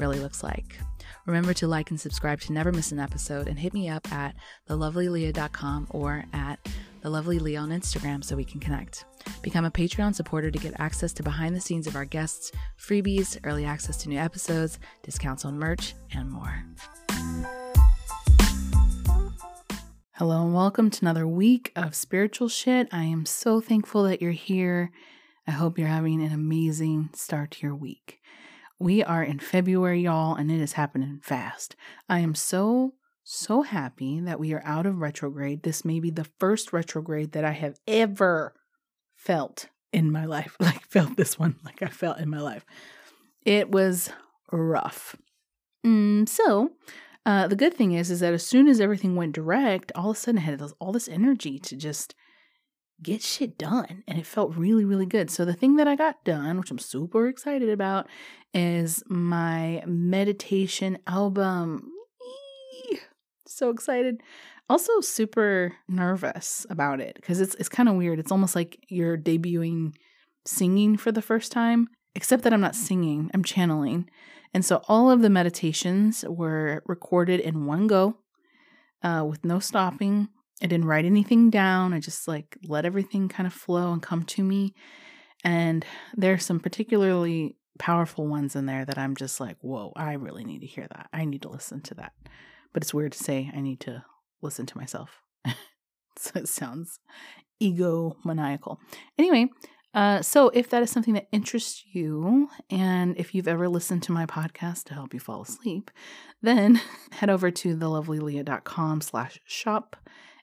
really looks like. Remember to like and subscribe to never miss an episode and hit me up at thelovelyleah.com or at thelovelyleah on Instagram so we can connect. Become a Patreon supporter to get access to behind the scenes of our guests, freebies, early access to new episodes, discounts on merch, and more. Hello and welcome to another week of spiritual shit. I am so thankful that you're here. I hope you're having an amazing start to your week. We are in February, y'all, and it is happening fast. I am so, so happy that we are out of retrograde. This may be the first retrograde that I have ever felt in my life. Like, felt this one like I felt in my life. It was rough. Mm, so, uh, the good thing is, is that as soon as everything went direct, all of a sudden I had all this energy to just get shit done. And it felt really, really good. So, the thing that I got done, which I'm super excited about, is my meditation album. So excited. Also, super nervous about it because it's, it's kind of weird. It's almost like you're debuting singing for the first time, except that I'm not singing, I'm channeling. And so, all of the meditations were recorded in one go uh, with no stopping I didn't write anything down. I just like let everything kind of flow and come to me. And there's some particularly powerful ones in there that I'm just like, whoa, I really need to hear that. I need to listen to that. But it's weird to say I need to listen to myself. so it sounds ego maniacal. Anyway, uh, so if that is something that interests you, and if you've ever listened to my podcast to help you fall asleep, then head over to thelovelyleah.com slash shop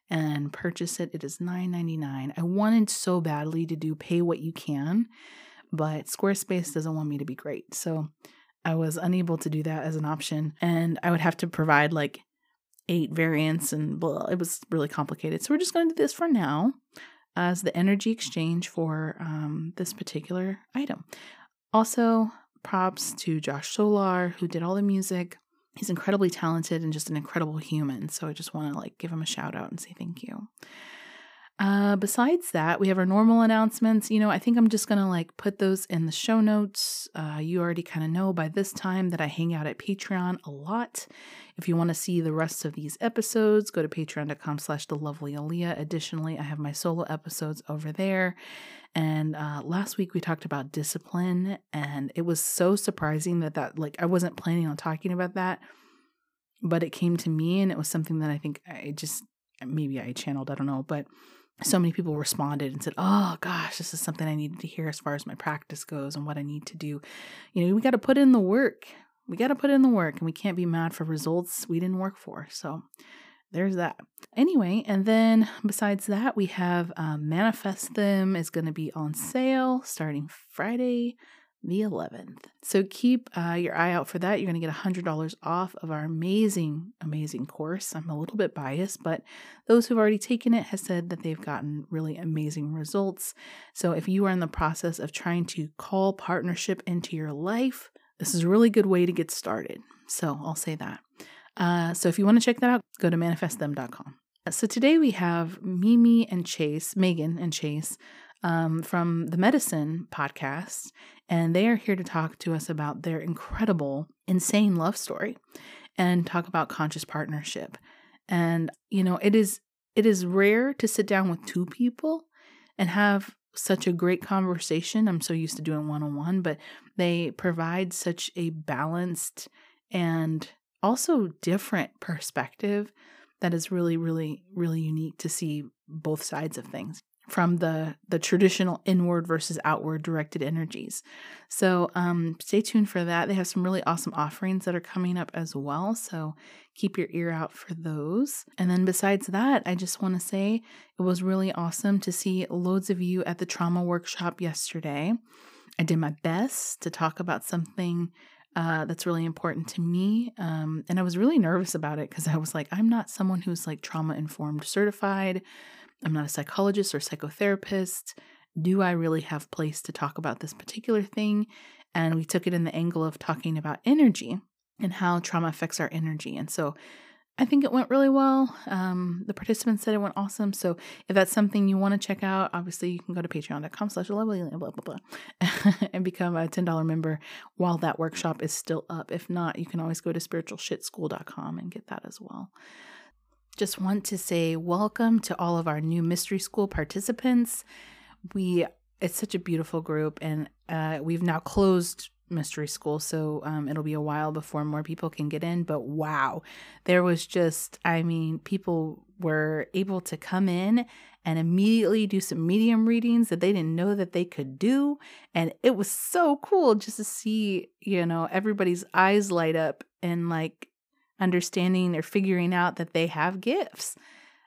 and purchase it. It is $9.99. I wanted so badly to do pay what you can, but Squarespace doesn't want me to be great. So I was unable to do that as an option. And I would have to provide like eight variants and blah. It was really complicated. So we're just going to do this for now as the energy exchange for um, this particular item. Also, props to Josh Solar, who did all the music he's incredibly talented and just an incredible human. So I just want to like give him a shout out and say thank you. Uh, besides that, we have our normal announcements. You know, I think I'm just gonna like put those in the show notes. Uh, you already kind of know by this time that I hang out at Patreon a lot. If you want to see the rest of these episodes, go to patreon.com slash the lovely Leah. Additionally, I have my solo episodes over there. And uh, last week we talked about discipline, and it was so surprising that that like I wasn't planning on talking about that, but it came to me, and it was something that I think I just maybe I channeled. I don't know, but so many people responded and said, "Oh gosh, this is something I needed to hear as far as my practice goes and what I need to do." You know, we got to put in the work. We got to put in the work, and we can't be mad for results we didn't work for. So, there's that. Anyway, and then besides that, we have um, Manifest Them is going to be on sale starting Friday, the 11th. So keep uh, your eye out for that. You're going to get $100 off of our amazing, amazing course. I'm a little bit biased, but those who've already taken it have said that they've gotten really amazing results. So if you are in the process of trying to call partnership into your life, this is a really good way to get started. So I'll say that. Uh, so if you want to check that out, go to manifestthem.com. So today we have Mimi and Chase, Megan and Chase um, from the Medicine podcast, and they are here to talk to us about their incredible, insane love story and talk about conscious partnership. And you know, it is it is rare to sit down with two people and have such a great conversation. I'm so used to doing one on one, but they provide such a balanced and also different perspective that is really really really unique to see both sides of things from the the traditional inward versus outward directed energies. So um, stay tuned for that. They have some really awesome offerings that are coming up as well. So keep your ear out for those. And then besides that, I just want to say it was really awesome to see loads of you at the trauma workshop yesterday. I did my best to talk about something uh, that's really important to me. Um, and I was really nervous about it because I was like, I'm not someone who's like trauma informed certified. I'm not a psychologist or psychotherapist. Do I really have place to talk about this particular thing? And we took it in the angle of talking about energy and how trauma affects our energy. And so I think it went really well. Um, the participants said it went awesome. So if that's something you want to check out, obviously you can go to patreon.com slash blah, blah, blah, blah, and become a $10 member while that workshop is still up. If not, you can always go to spiritualshitschool.com and get that as well. Just want to say welcome to all of our new mystery school participants. We it's such a beautiful group and uh, we've now closed mystery school so um, it'll be a while before more people can get in but wow there was just i mean people were able to come in and immediately do some medium readings that they didn't know that they could do and it was so cool just to see you know everybody's eyes light up and like understanding or figuring out that they have gifts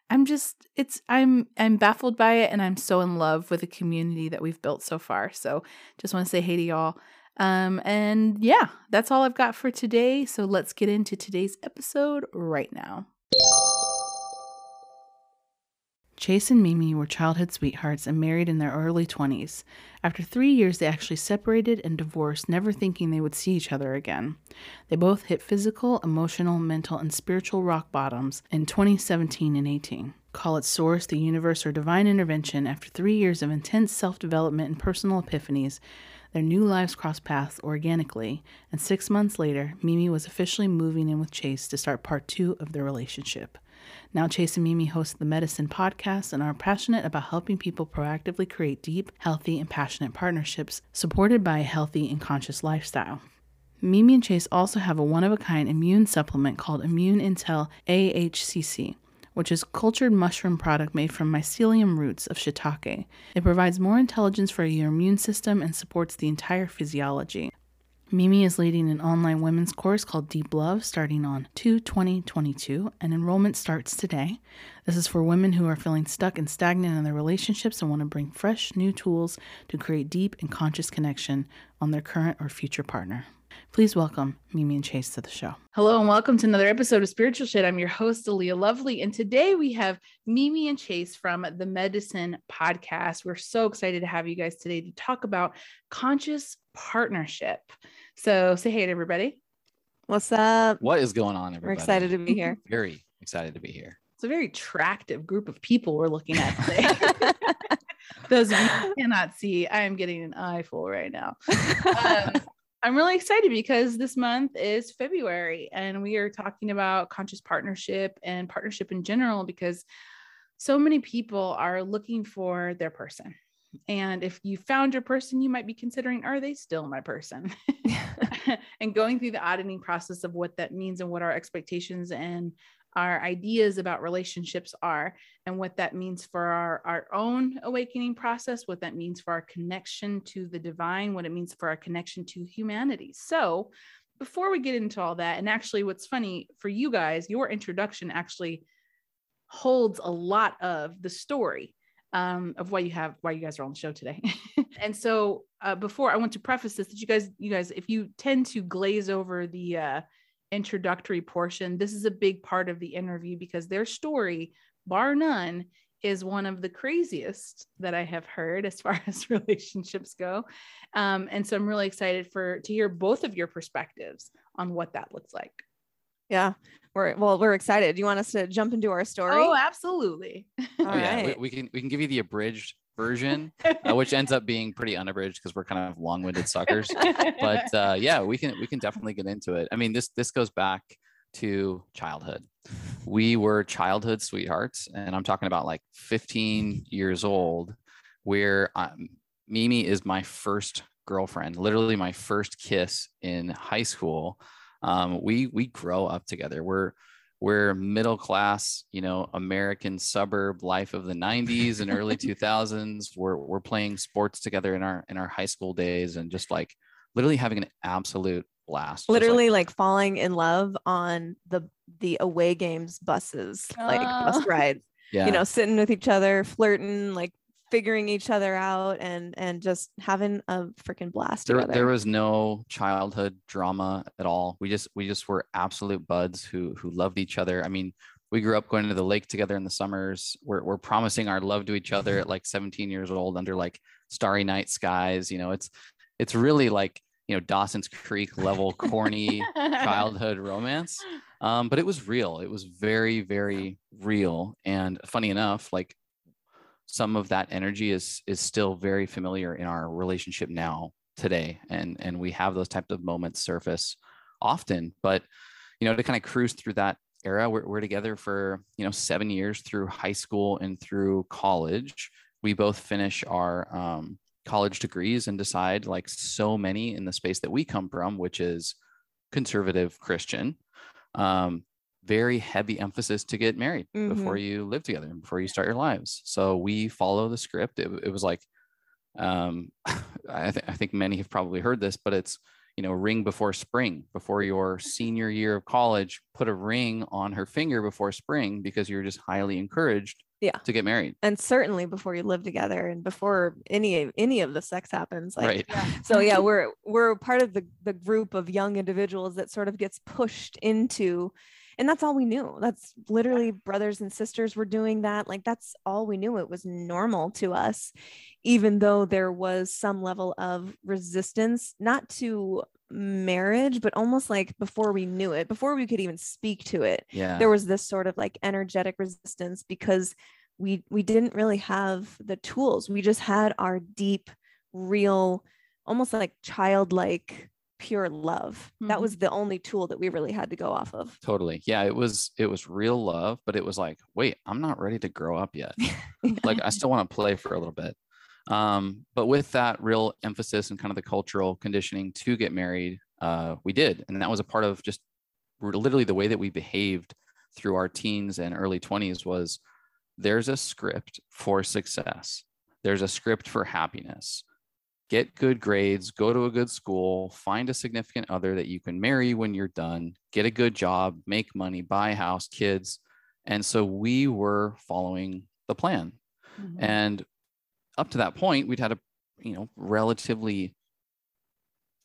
i'm just it's i'm i'm baffled by it and i'm so in love with the community that we've built so far so just want to say hey to y'all um, and yeah, that's all I've got for today. So let's get into today's episode right now. Chase and Mimi were childhood sweethearts and married in their early 20s. After three years, they actually separated and divorced, never thinking they would see each other again. They both hit physical, emotional, mental, and spiritual rock bottoms in 2017 and 18. Call it source, the universe, or divine intervention, after three years of intense self development and personal epiphanies, their new lives crossed paths organically, and six months later, Mimi was officially moving in with Chase to start part two of their relationship. Now, Chase and Mimi host the Medicine podcast and are passionate about helping people proactively create deep, healthy, and passionate partnerships supported by a healthy and conscious lifestyle. Mimi and Chase also have a one of a kind immune supplement called Immune Intel AHCC which is a cultured mushroom product made from mycelium roots of shiitake. It provides more intelligence for your immune system and supports the entire physiology. Mimi is leading an online women's course called Deep Love starting on 2 2022, and enrollment starts today. This is for women who are feeling stuck and stagnant in their relationships and want to bring fresh, new tools to create deep and conscious connection on their current or future partner. Please welcome Mimi and Chase to the show. Hello and welcome to another episode of Spiritual Shit. I'm your host, Leah Lovely, and today we have Mimi and Chase from the Medicine Podcast. We're so excited to have you guys today to talk about conscious partnership. So say hey to everybody. What's up? What is going on, everybody? We're excited to be here. Very excited to be here. It's a very attractive group of people we're looking at today. Those of you cannot see, I am getting an eyeful right now. Um, I'm really excited because this month is February and we are talking about conscious partnership and partnership in general because so many people are looking for their person. And if you found your person, you might be considering, are they still my person? and going through the auditing process of what that means and what our expectations and our ideas about relationships are and what that means for our, our own awakening process, what that means for our connection to the divine, what it means for our connection to humanity. So, before we get into all that, and actually, what's funny for you guys, your introduction actually holds a lot of the story um, of why you have why you guys are on the show today. and so, uh, before I want to preface this, that you guys, you guys, if you tend to glaze over the uh, introductory portion, this is a big part of the interview because their story, bar none, is one of the craziest that I have heard as far as relationships go. Um, and so I'm really excited for to hear both of your perspectives on what that looks like. Yeah. We're well, we're excited. Do you want us to jump into our story? Oh, absolutely. All oh, right. yeah. we, we, can we can give you the abridged version, uh, which ends up being pretty unabridged because we're kind of long-winded suckers. but uh, yeah, we can we can definitely get into it. I mean, this this goes back to childhood. We were childhood sweethearts, and I'm talking about like 15 years old, where um, Mimi is my first girlfriend, literally my first kiss in high school. Um, we we grow up together. We're we're middle class, you know, American suburb life of the 90s and early 2000s. We're we're playing sports together in our in our high school days and just like literally having an absolute blast. Literally like, like, falling in love on the the away games buses, like bus rides. Yeah. You know, sitting with each other, flirting, like figuring each other out and and just having a freaking blast there, together. there was no childhood drama at all. We just we just were absolute buds who who loved each other. I mean we grew up going to the lake together in the summers. We're, we're promising our love to each other at like 17 years old under like starry night skies you know? It's it's really like you know dawson's creek level corny childhood romance. Um, but it was real. It was very very real. And funny enough like some of that energy is is still very familiar in our relationship now today and and we have those types of moments surface often but you know to kind of cruise through that era we're, we're together for you know seven years through high school and through college. We both finish our um, college degrees and decide like so many in the space that we come from which is conservative christian um, very heavy emphasis to get married Mhm. before you live together and before you start your lives. So we follow the script. It, it was like, um, I, th- I think many have probably heard this, but it's, you know, ring before spring, before your senior year of college, put a ring on her finger before spring because you're just highly encouraged Yeah. to get married. and certainly before you live together and before any any of the sex happens. Like right. so yeah we're we're part of the the group of young individuals that sort of gets pushed into and that's all we knew. That's literally brothers and sisters were doing that. Like that's all we knew. It was normal to us even though there was some level of resistance not to marriage but almost like before we knew it before we could even speak to it Yeah. there was this sort of like energetic resistance because we we didn't really have the tools. We just had our deep real almost like childlike pure love that Mhm. was the only tool that we really had to go off of totally. Yeah. It was, it was real love, but it was like, wait, I'm not ready to grow up yet. like I still want to play for a little bit. Um, but with that real emphasis and kind of the cultural conditioning to get married, uh, we did, and that was a part of just literally the way that we behaved through our teens and early 20s was there's a script for success. There's a script for happiness. Get good grades, go to a good school, find a significant other that you can marry when you're done, get a good job, make money, buy a house, kids. And so we were following the plan. Mhm. And up to that point, we'd had a you know relatively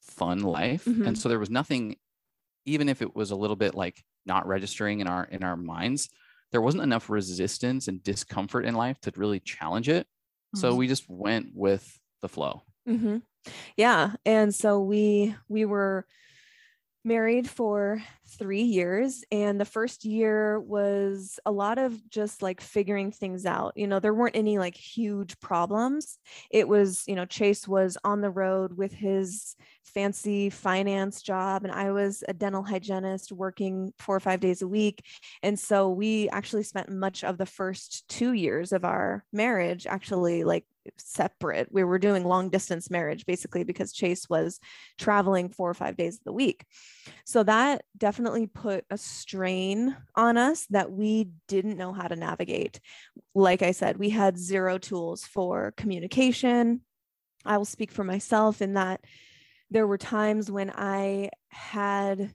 fun life, Mhm. and so there was nothing, even if it was a little bit like not registering in our in our minds, there wasn't enough resistance and discomfort in life to really challenge it. So Mhm. we just went with the flow. Hmm Yeah, and so we we were married for three years, and the first year was a lot of just like figuring things out. You know, there weren't any like huge problems. It was, you know, Chase was on the road with his fancy finance job, and I was a dental hygienist working four or five days a week. And so we actually spent much of the first two years of our marriage actually like separate. We were doing long distance marriage basically because Chase was traveling four or five days of the week. So that definitely put a strain on us that we didn't know how to navigate. Like I said, we had zero tools for communication. I will speak for myself in that there were times when I had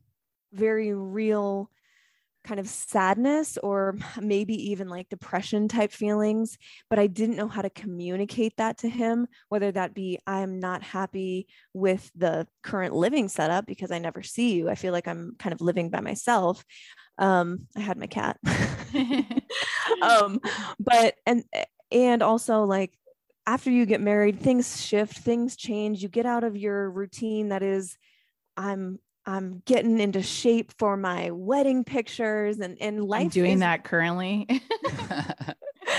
very real kind of sadness or maybe even like depression type feelings, but I didn't know how to communicate that to him, whether that be I'm not happy with the current living setup because I never see you. I feel like I'm kind of living by myself. Um, I had my cat. um, but and and also like after you get married, things shift, things change. You get out of your routine that is I'm I'm getting into shape for my wedding pictures and and life I'm doing is- that currently.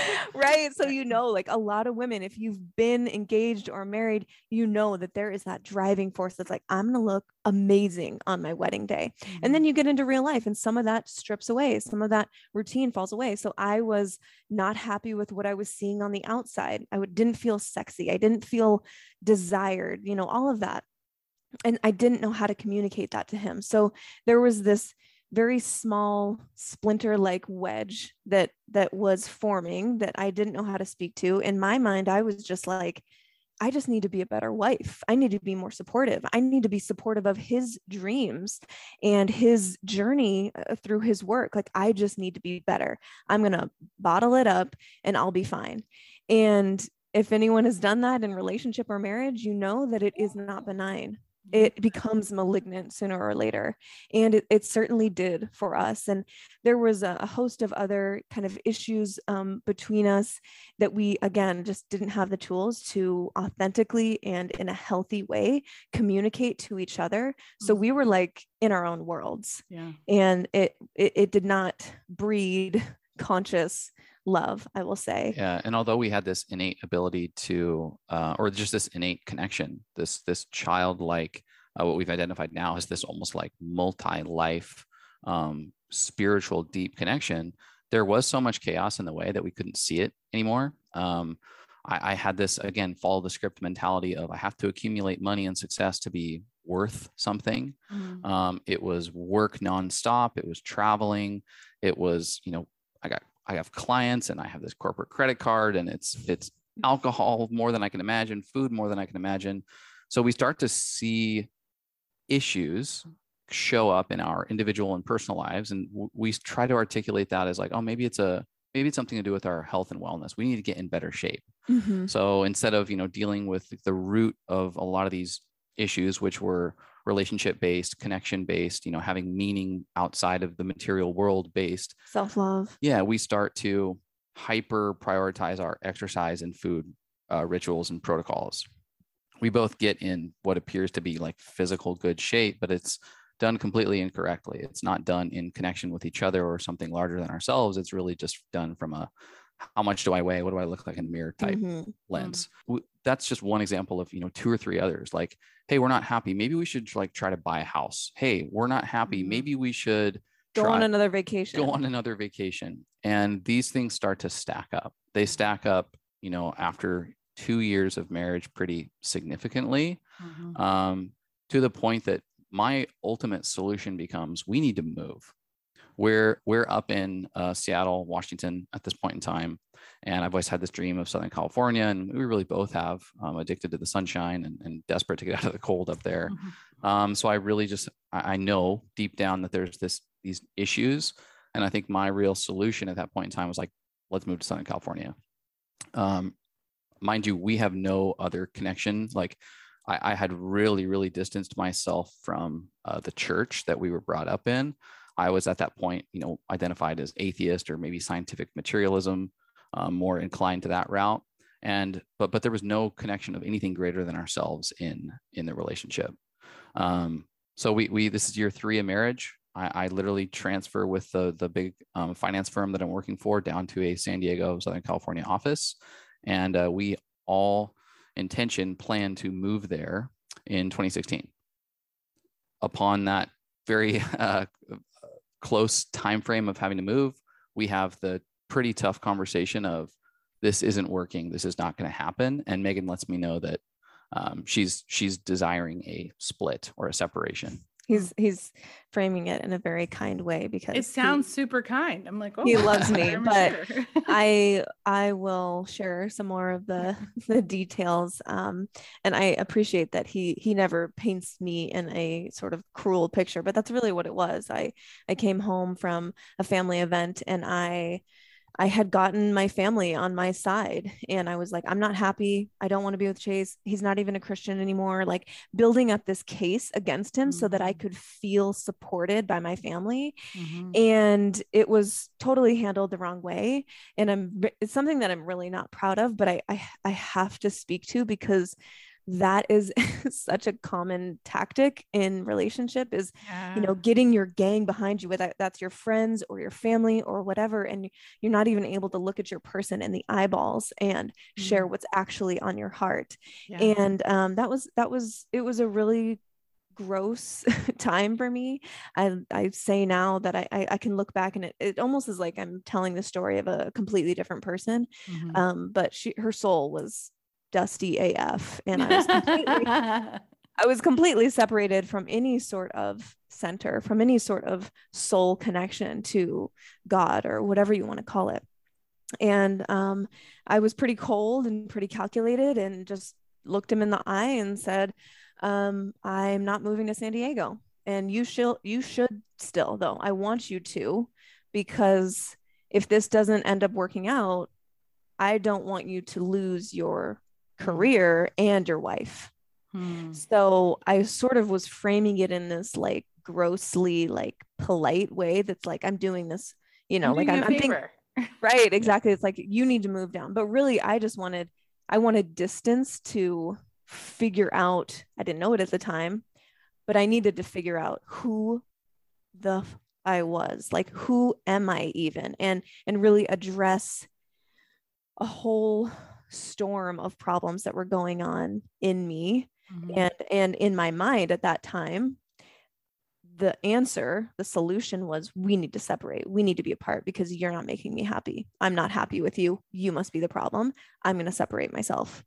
right so you know like a lot of women if you've been engaged or married you know that there is that driving force that's like i'm going to look amazing on my wedding day and mm-hmm. then you get into real life and some of that strips away some of that routine falls away so i was not happy with what i was seeing on the outside i would, didn't feel sexy i didn't feel desired you know all of that and i didn't know how to communicate that to him so there was this very small splinter like wedge that that was forming that i didn't know how to speak to in my mind i was just like I just need to be a better wife. I need to be more supportive. I need to be supportive of his dreams and his journey uh, through his work. Like, I just need to be better. I'm going to bottle it up and I'll be fine. And if anyone has done that in relationship or marriage, you know that it is not benign it becomes malignant sooner or later and it, it certainly did for us and there was a, host of other kind of issues um, between us that we again just didn't have the tools to authentically and in a healthy way communicate to each other. So we were like in our own worlds yeah. and it, it, it did not breed conscious love, I will say. Yeah, and although we had this innate ability to, uh, or just this innate connection, this this childlike, uh, what we've identified now as this almost like multi-life, um, spiritual, deep connection. There was so much chaos in the way that we couldn't see it anymore. Um, I, I had this again follow the script mentality of I have to accumulate money and success to be worth something. Mm-hmm. Um, it was work nonstop. It was traveling. It was you know I got I have clients and I have this corporate credit card and it's it's alcohol more than I can imagine, food more than I can imagine. So we start to see issues show up in our individual and personal lives and we try to articulate that as like oh maybe it's a maybe it's something to do with our health and wellness we need to get in better shape mm-hmm. so instead of you know dealing with the root of a lot of these issues which were relationship based, connection based, you know, having meaning outside of the material world based. Self love. Yeah, we start to hyper prioritize our exercise and food uh, rituals and protocols. We both get in what appears to be like physical good shape, but it's done completely incorrectly. It's not done in connection with each other or something larger than ourselves. It's really just done from a how much do I weigh? What do I look like in the mirror type mm-hmm. lens? Mm-hmm. That's just one example of, you know, two or three others. Like, hey, we're not happy. Maybe we should like try to buy a house. Hey, we're not happy. Mm-hmm. Maybe we should go try, on another vacation. Go on another vacation. And these things start to stack up. They stack up, you know, after two years of marriage pretty significantly mm-hmm. um, to the point that my ultimate solution becomes we need to move we're we're up in uh, Seattle, Washington at this point in time, and I've always had this dream of Southern California, and we really both have um, addicted to the sunshine and, and, desperate to get out of the cold up there. Mm-hmm. Um, so I really just I, I know deep down that there's this these issues, and I think my real solution at that point in time was like, let's move to Southern California. Um, mind you, we have no other connection. Like I, I had really, really distanced myself from uh, the church that we were brought up in. I was at that point, you know, identified as atheist or maybe scientific materialism, um, more inclined to that route. And but but there was no connection of anything greater than ourselves in in the relationship. Um, so we we this is year three of marriage. I, I literally transfer with the the big um, finance firm that I'm working for down to a San Diego, Southern California office, and uh, we all intention plan to move there in 2016. Upon that very uh, close time frame of having to move, we have the pretty tough conversation of this isn't working, this is not going to happen, and Megan lets me know that um, she's she's desiring a split or a separation he's he's framing it in a very kind way because it sounds he, super kind. I'm like oh he loves me but sure. i i will share some more of the the details um and i appreciate that he he never paints me in a sort of cruel picture but that's really what it was. I i came home from a family event and i I had gotten my family on my side and I was like, I'm not happy. I don't want to be with Chase. He's not even a Christian anymore. Like building up this case against him mm-hmm. so that I mm-hmm. could feel supported by my family. Mm-hmm. And it was totally handled the wrong way. And I'm, it's something that I'm really not proud of, but I, I, I have to speak to because that is such a common tactic in relationship is yeah. you know getting your gang behind you whether that's your friends or your family or whatever and you're not even able to look at your person in the eyeballs and mm-hmm. share what's actually on your heart yeah. and um, that was that was it was a really gross time for me. I, I say now that I, I, I, can look back and it, it almost is like I'm telling the story of a completely different person. Mm-hmm. Um, but she, her soul was dusty AF. And I was completely, I was completely separated from any sort of center, from any sort of soul connection to God or whatever you want to call it. And um, I was pretty cold and pretty calculated and just looked him in the eye and said, um, I'm not moving to San Diego. And you should you should still though. I want you to because if this doesn't end up working out, I don't want you to lose your. Career and your wife. Hmm. So I sort of was framing it in this like grossly like polite way that's like I'm doing this, you know, I'm like I'm, I'm thinking right, exactly. It's like you need to move down. But really I just wanted I wanted distance to figure out I didn't know it at the time, but I needed to figure out who the f- I was, like who am I even and and really address a whole storm of problems that were going on in me. Mhm. and and in my mind at that time the answer the solution was we need to separate. We need to be apart because you're not making me happy. I'm not happy with you. You must be the problem. I'm going to separate myself.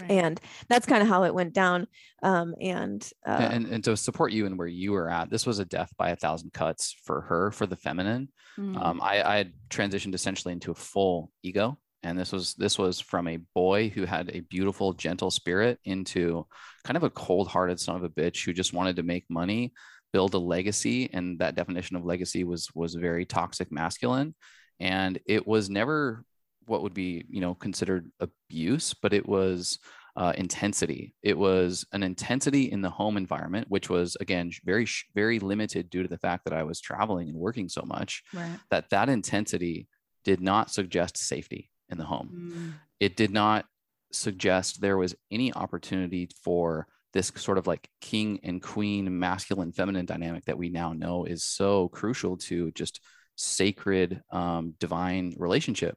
Right. and that's kind of how it went down um, and uh, and, and to support you and where you were at this was a death by a thousand cuts for her for the feminine. Mm. um, I, I had transitioned essentially into a full ego and this was this was from a boy who had a beautiful gentle spirit into kind of a cold-hearted son of a bitch who just wanted to make money build a legacy and that definition of legacy was was very toxic masculine. And it was never what would be you know considered abuse but it was uh, intensity. It was an intensity in the home environment which was again very very limited due to the fact that i was traveling and working so much right. that that intensity did not suggest safety in the home Mm. it did not suggest there was any opportunity for this sort of like king and queen masculine feminine dynamic that we now know is so crucial to just sacred um, divine relationship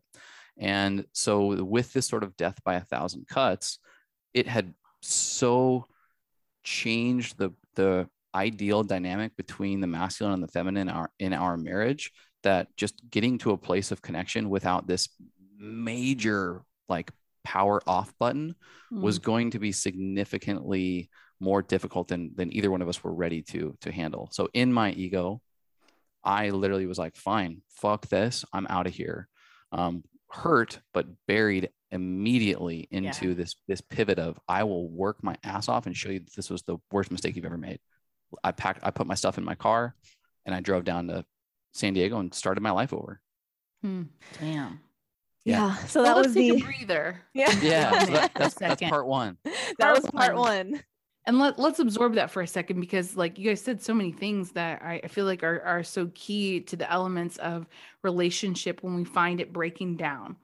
and so with this sort of death by a thousand cuts it had so changed the the ideal dynamic between the masculine and the feminine in our, in our marriage that just getting to a place of connection without this major like power off button was Mm. going to be significantly more difficult than than either one of us were ready to to handle. So in my ego, I literally was like, fine, fuck this, I'm out of here. Um, hurt, but buried immediately into this this pivot of I will work my ass off and show you that this was the worst mistake you've ever made. I packed, I put my stuff in my car, and I drove down to San Diego and started my life over. Hmm. Damn. Yeah. so Well, that let's was take the a breather. yeah Yeah, so that- that's that's part one. that was Part part one. one And let, let's absorb that for a second because, like, you guys said so many things that I, I feel like are, are so key to the elements of relationship when we find it breaking down.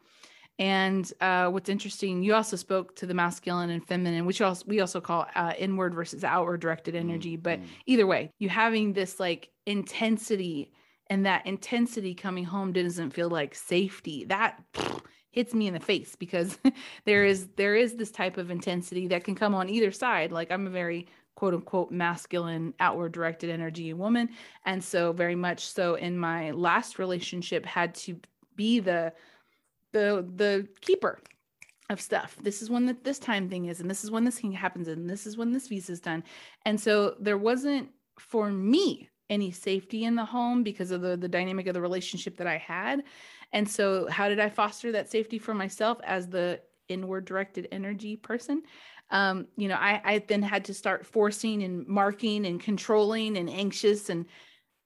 And uh, what's interesting, you also spoke to the masculine and feminine, which also we also call uh, inward versus outward directed energy. But Mm, either way, you having this like intensity, and that intensity coming home doesn't feel like safety. That hits me in the face because there is there is this type of intensity that can come on either side. Like I'm a very quote unquote masculine outward directed energy woman and so very much so in my last relationship had to be the the the keeper of stuff. This is when the, this time thing is, and this is when this thing happens, and this is when this visa is done. And so there wasn't for me any safety in the home because of the the dynamic of the relationship that I had. And so how did I foster that safety for myself as the inward directed energy person? Um, you know, I, I then had to start forcing and marking and controlling and anxious and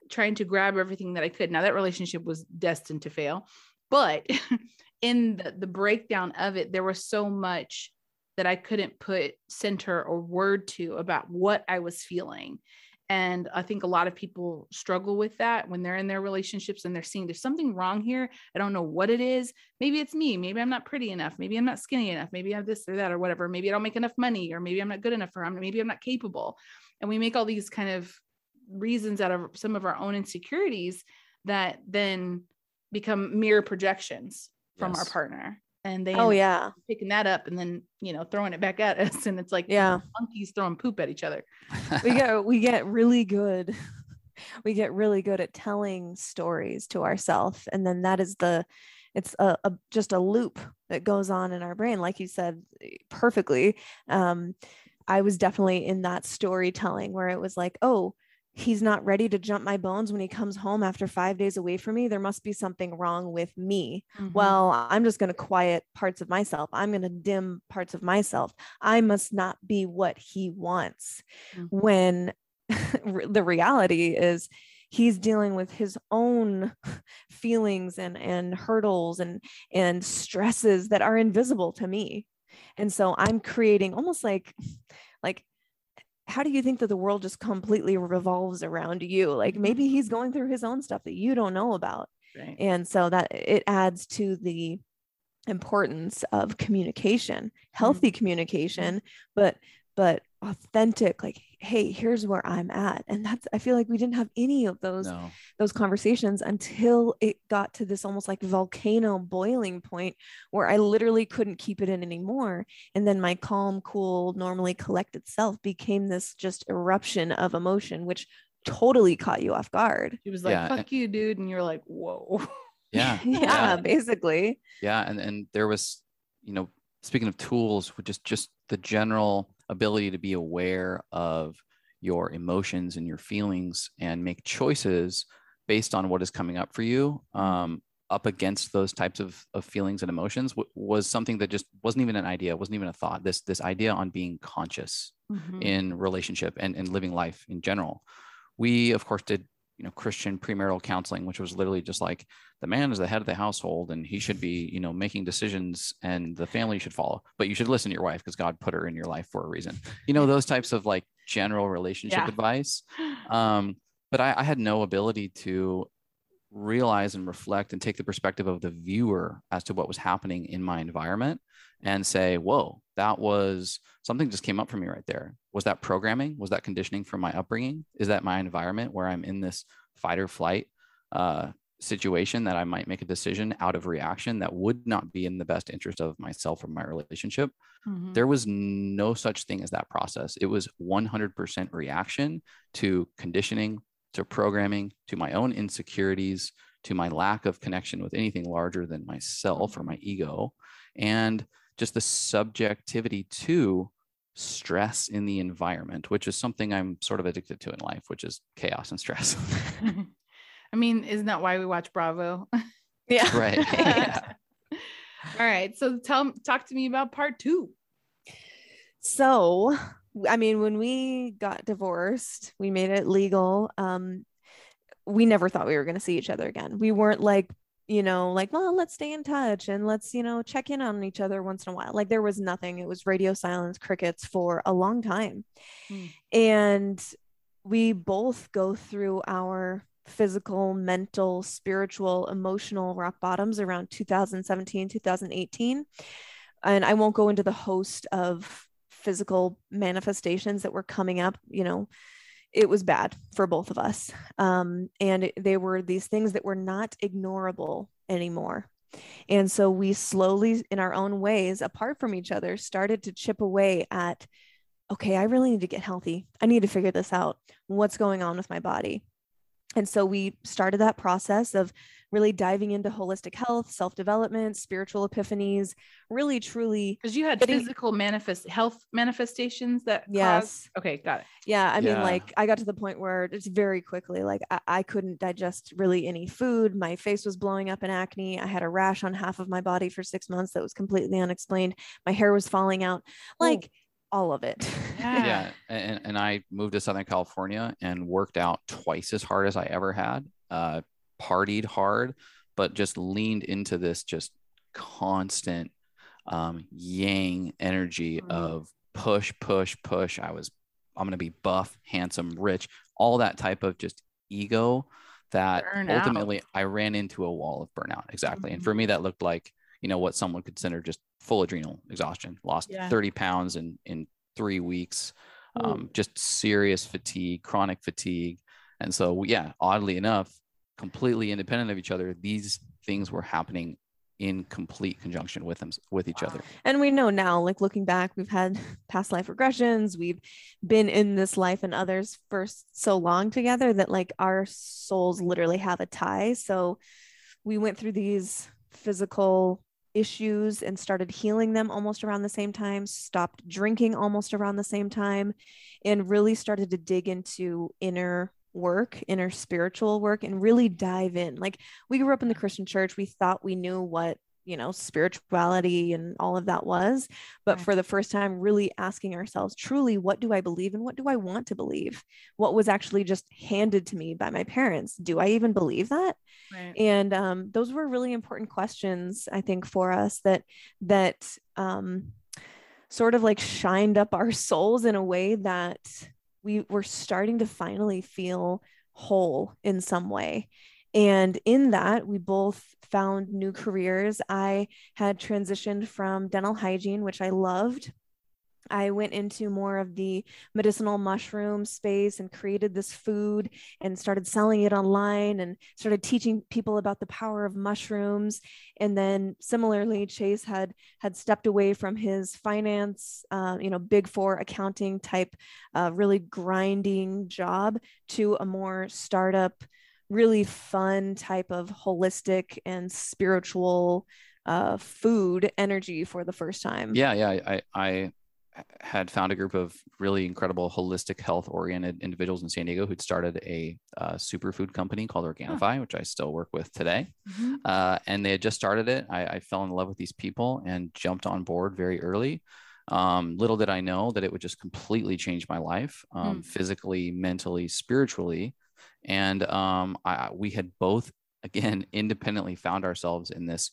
trying to grab everything that I could. Now that relationship was destined to fail, but in the, the breakdown of it, there was so much that I couldn't put center or word to about what I was feeling. And I think a lot of people struggle with that when they're in their relationships and they're seeing there's something wrong here. I don't know what it is. Maybe it's me. Maybe I'm not pretty enough. Maybe I'm not skinny enough. Maybe I have this or that or whatever. Maybe I don't make enough money or maybe I'm not good enough for him. Maybe I'm not capable. And we make all these kind of reasons out of some of our own insecurities that then become mirror projections from our partner. And they oh yeah picking that up and then, you know, throwing it back at us. And it's like Yeah. monkeys throwing poop at each other. we get we get really good we get really good at telling stories to ourselves and then that is the it's a, a just a loop that goes on in our brain like you said eh, perfectly um i was definitely in that storytelling where it was like oh he's not ready to jump my bones when he comes home after five days away from me there must be something wrong with me Mhm. well i'm just going to quiet parts of myself i'm going to dim parts of myself i must not be what he wants Mhm. when the reality is he's dealing with his own feelings and and hurdles and and stresses that are invisible to me and so i'm creating almost like like how do you think that the world just completely revolves around you like Mm-hmm. maybe he's going through his own stuff that you don't know about Right. and so that it adds to the importance of communication healthy communication but but authentic like hey here's where i'm at and that's i feel like we didn't have any of those No. those conversations until it got to this almost like volcano boiling point where I literally couldn't keep it in anymore. And then my calm, cool, normally collected self became this just eruption of emotion, which totally caught you off guard. He was like, Yeah, fuck you, dude. And you're like, whoa. Yeah. yeah, basically. yeah and and there was you know speaking of tools with just just the general ability to be aware of your emotions and your feelings and make choices based on what is coming up for you um, up against those types of, of feelings and emotions w- was something that just wasn't even an idea wasn't even a thought this this idea on being conscious Mhm. in relationship and, and living life in general. We, of course, did you know Christian premarital counseling, which was literally just like the man is the head of the household and he should be you know making decisions and the family should follow, but you should listen to your wife because God put her in your life for a reason. You know those types of like general relationship Yeah. advice. Um, but I, I had no ability to realize and reflect and take the perspective of the viewer as to what was happening in my environment and say, whoa, that was something just came up for me right there. Was that programming? Was that conditioning from my upbringing? Is that my environment where I'm in this fight or flight uh, situation that I might make a decision out of reaction that would not be in the best interest of myself or my relationship? Mhm. There was no such thing as that process. It was 100% reaction to conditioning, to programming, to my own insecurities, to my lack of connection with anything larger than myself or my ego, and just the subjectivity to stress in the environment, which is something I'm sort of addicted to in life, which is chaos and stress. I mean, isn't that why we watch Bravo? Yeah. right. Yeah. All right. So tell talk to me about part two. So, I mean, when we got divorced, we made it legal. Um, we never thought we were going to see each other again. We weren't like, you know, like, well, let's stay in touch and let's, you know, check in on each other once in a while. Like, there was nothing. It was radio silence, crickets for a long time. Hmm. And we both go through our physical, mental, spiritual, emotional rock bottoms around 2017, 2018. And I won't go into the host of physical manifestations that were coming up, you know, it was bad for both of us. Um, and it, they were these things that were not ignorable anymore. And so we slowly, in our own ways, apart from each other, started to chip away at okay, I really need to get healthy. I need to figure this out. What's going on with my body? And so we started that process of really diving into holistic health, self development, spiritual epiphanies, really, truly. Because you had Getting- physical manifest health manifestations that caused- Yes. Okay, got it. Yeah. I mean, like, I got to the point where it's very quickly, like, I, I couldn't digest really any food. My face was blowing up in acne. I had a rash on half of my body for six months that was completely unexplained. My hair was falling out, like, all of it. Yeah. yeah and, and i moved to southern california and worked out twice as hard as i ever had uh, partied hard but just leaned into this just constant um, yang energy Mhm. of push push push i was i'm going to be buff handsome rich all that type of just ego that Burnout. ultimately i ran into a wall of burnout exactly and for me that looked like you know what someone would consider just full adrenal exhaustion lost Yeah. 30 pounds in in three weeks. Um, just serious fatigue chronic fatigue. And so yeah oddly enough completely independent of each other these things were happening in complete conjunction with them with each other. And we know now like looking back we've had past life regressions. We've been in this life and others for so long together that like our souls literally have a tie. So we went through these physical issues and started healing them almost around the same time stopped drinking almost around the same time and really started to dig into inner work inner spiritual work and really dive in. Like we grew up in the christian church. We thought we knew what you know spirituality and all of that was but Right. for the first time really asking ourselves truly what do i believe and what do i want to believe what was actually just handed to me by my parents do i even believe that Right. and um, those were really important questions i think for us that that um, sort of like shined up our souls in a way that we were starting to finally feel whole in some way and in that we both found new careers i had transitioned from dental hygiene which i loved I went into more of the medicinal mushroom space and created this food and started selling it online and started teaching people about the power of mushrooms. And then similarly, Chase had had stepped away from his finance, uh, you know, big four accounting type, uh, really grinding job to a more startup, really fun type of holistic and spiritual uh, food energy for the first time. yeah yeah i i had found a group of really incredible holistic health oriented individuals in san diego who'd started a uh, superfood company called organifi which i still work with today Mhm. uh, and they had just started it I, I fell in love with these people and jumped on board very early um, little did i know that it would just completely change my life um, Mm. physically mentally spiritually and um, I, we had both again independently found ourselves in this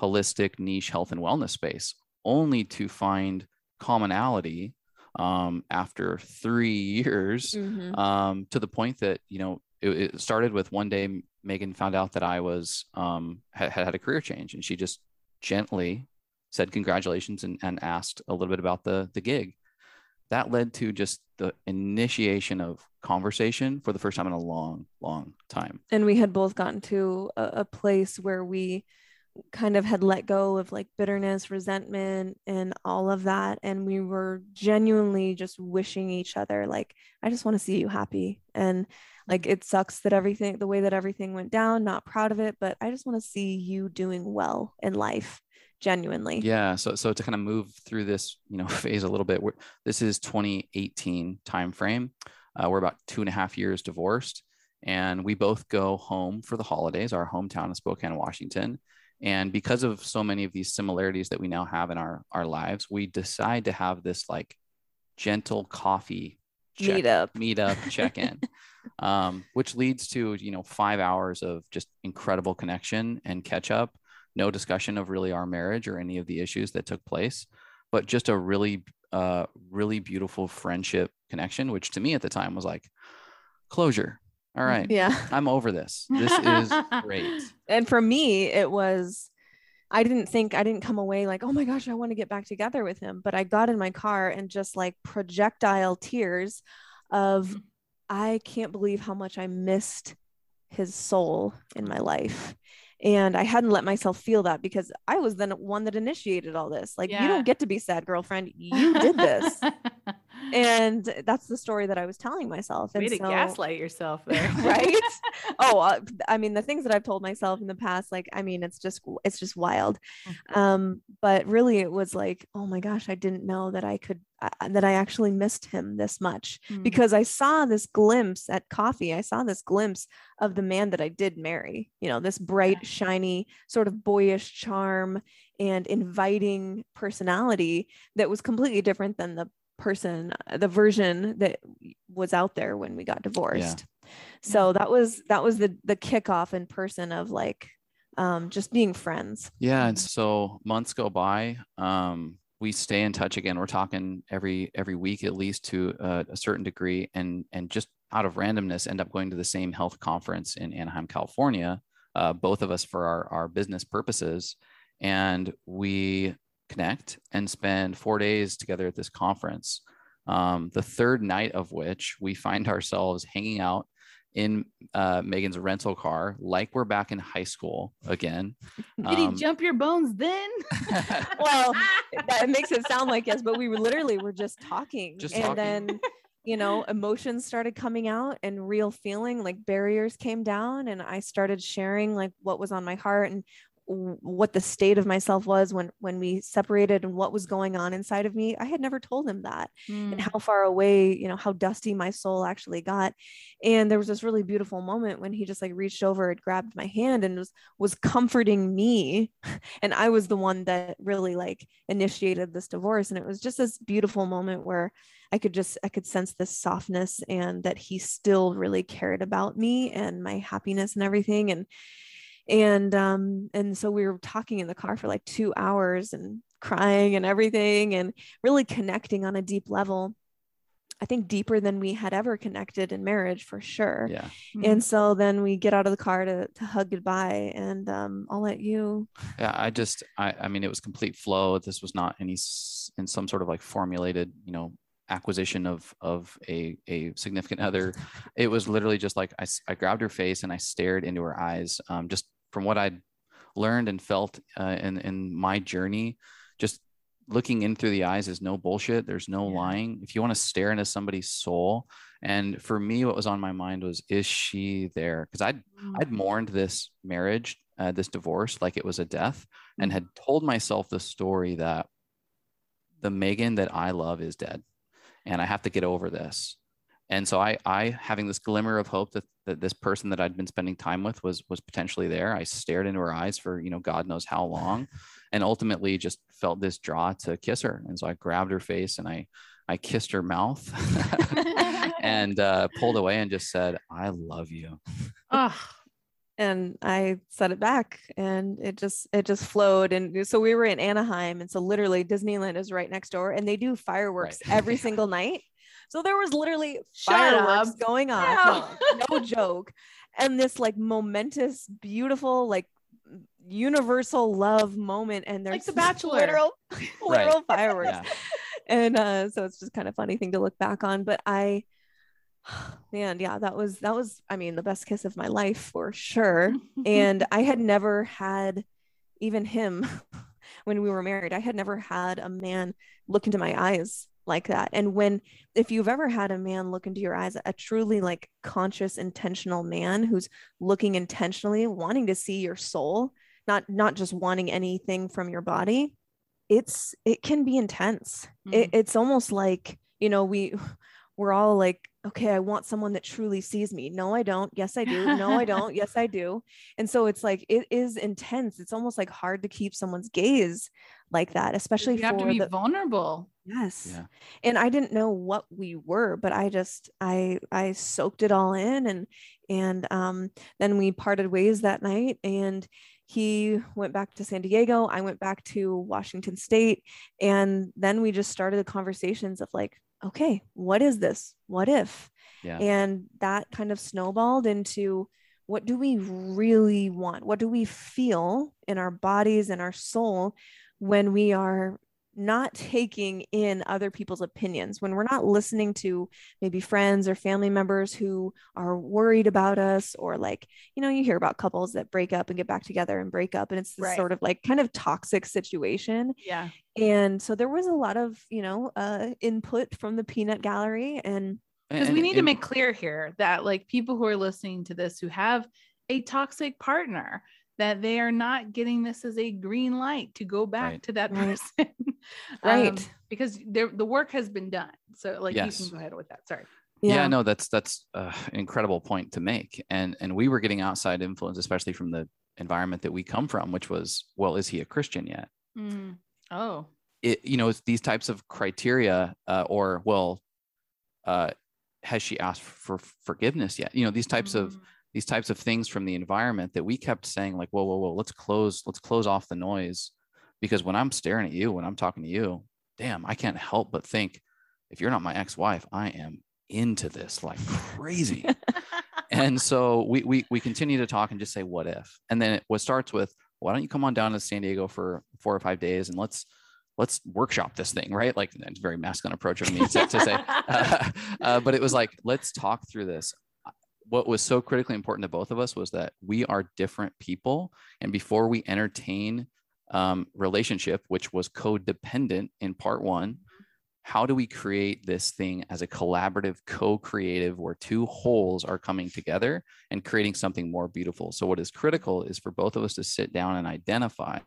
holistic niche health and wellness space only to find commonality um, after three years Mhm. um, to the point that you know it, it started with one day Megan found out that I was um, had, had had a career change, and she just gently said congratulations and, and asked a little bit about the the gig. That led to just the initiation of conversation for the first time in a long, long time. and we had both gotten to a, a place where we kind of had let go of like bitterness resentment and all of that. And we were genuinely just wishing each other like i just want to see you happy. And like it sucks that everything the way that everything went down not proud of it but i just want to see you doing well in life genuinely Yeah. So so to kind of move through this, you know, phase a little bit. We're, this is 2018 timeframe. Uh, we're about two and a half years divorced, and we both go home for the holidays. Our hometown is Spokane, Washington, and because of so many of these similarities that we now have in our our lives, we decide to have this like gentle coffee check, meet up meet up check in um, which leads to you know five hours of just incredible connection and catch up no discussion of really our marriage or any of the issues that took place but just a really uh, really beautiful friendship connection which to me at the time was like closure. All right. Yeah. I'm over this. This is great. And for me it was i didn't think i didn't come away like oh my gosh i want to get back together with him. But i got in my car and just like projectile tears of i can't believe how much i missed his soul in my life and i hadn't let myself feel that because i was the one that initiated all this. Like you don't get to be sad girlfriend. You did this and that's the story that i was telling myself and Way to so- gaslight yourself there. right oh uh, i mean the things that i've told myself in the past like i mean it's just it's just wild Mhm. um but really it was like oh my gosh i didn't know that i could uh, that i actually missed him this much Mm. because i saw this glimpse at coffee i saw this glimpse of the man that i did marry you know this bright shiny sort of boyish charm and inviting personality that was completely different than the person uh, the version that was out there when we got divorced so that was that was the the kickoff in person of like um just being friends Yeah, and Mhm. so months go by. Um, we stay in touch again. We're talking every every week at least to a, a certain degree, and and just out of randomness, end up going to the same health conference in Anaheim, California. Uh, both of us for our our business purposes, and we connect and spend four days together at this conference. Um, the third night of which we find ourselves hanging out in uh, Megan's rental car, like we're back in high school again. Did he Um, jump your bones then? well that makes it sound like yes but we were literally were just talking Just and talking. then you know emotions started coming out and real feeling like barriers came down and i started sharing like what was on my heart and w- what the state of myself was when when we separated and what was going on inside of me i had never told him that and Mm. how far away you know how dusty my soul actually got. And there was this really beautiful moment when he just like reached over and grabbed my hand and was was comforting me. And i was the one that really like initiated this divorce. And it was just this beautiful moment where i could just i could sense this softness and that he still really cared about me and my happiness and everything. And and um and so we were talking in the car for like 2 hours and crying and everything and really connecting on a deep level i think deeper than we had ever connected in marriage for sure Yeah. Mm. and so then we get out of the car to to hug goodbye and um i'll let you Yeah. I just, I, I mean, it was complete flow. This was not any, in some sort of like formulated, you know, acquisition of, of a, a significant other. It was literally just like, I, I grabbed her face and I stared into her eyes. Um, just from what I'd learned and felt uh, in, in my journey, just looking in through the eyes is no bullshit. There's no Yeah. lying. If you want to stare into somebody's soul, and for me, what was on my mind was, is she there? Because I'd Mm. I'd mourned this marriage, uh, this divorce, like it was a death, and had told myself the story that the Megan that I love is dead, and I have to get over this. And so I, I having this glimmer of hope that, that this person that I'd been spending time with was was potentially there. I stared into her eyes for you know God knows how long, and ultimately just felt this draw to kiss her. And so I grabbed her face and I I kissed her mouth, and uh, pulled away and just said, "I love you." Oh, and I said it back and it just it just flowed and so we were in Anaheim and so literally Disneyland is right next door and they do fireworks Right. every single night. So there was literally Shut fireworks up. going on. No, no joke. And this like momentous, beautiful, like universal love moment. And there's Like The Bachelor. literal, literal fireworks Yeah. and uh so it's just kind of funny thing to look back on but i man yeah that was that was i mean the best kiss of my life for sure and i had never had even him when we were married i had never had a man look into my eyes like that. And when if you've ever had a man look into your eyes a truly like conscious intentional man who's looking intentionally wanting to see your soul not not just wanting anything from your body it's it can be intense. It, mm-hmm. it's almost like you know we we're all like okay i want someone that truly sees me. No i don't. Yes i do. No i don't. Yes i do. And so it's like it is intense. It's almost like hard to keep someone's gaze like that especially you have to for be the vulnerable. yes. Yeah. and i didn't know what we were but i just i i soaked it all in and and um then we parted ways that night and he went back to san diego i went back to washington state and then we just started the conversations of like okay what is this? What if? Yeah. and that kind of snowballed into what do we really want? What do we feel in our bodies and our soul when we are not taking in other people's opinions when we're not listening to maybe friends or family members who are worried about us or like you know you hear about couples that break up and get back together and break up and it's this Right. sort of like kind of toxic situation Yeah. and so there was a lot of you know uh input from the peanut gallery and Because we need to make clear here that like people who are listening to this who have a toxic partner that they are not getting this as a green light to go back Right. to that person. Right. Um, because the work has been done. So like Yes. you can go ahead with that. Sorry. yeah, no that's that's uh, an incredible point to make and and we were getting outside influence especially from the environment that we come from which was well is he a christian yet Mm. Oh. it you know it's these types of criteria uh, or well uh, has she asked for forgiveness yet you know these types of Mm. These types of things from the environment that we kept saying like whoa whoa whoa let's close let's close off the noise. Because when i'm staring at you when i'm talking to you damn i can't help but think if you're not my ex-wife i am into this like crazy. And so we, we we continue to talk and just say what if? And then it what starts with why don't you come on down to san diego for four or five days and let's let's workshop this thing right? Like it's very masculine approach of me to, to say uh, uh, but it was like let's talk through this what was so critically important to both of us was that we are different people and before we entertain um, relationship which was codependent in part one how do we create this thing as a collaborative co-creative where two wholes are coming together and creating something more beautiful? So what is critical is for both of us to sit down and identify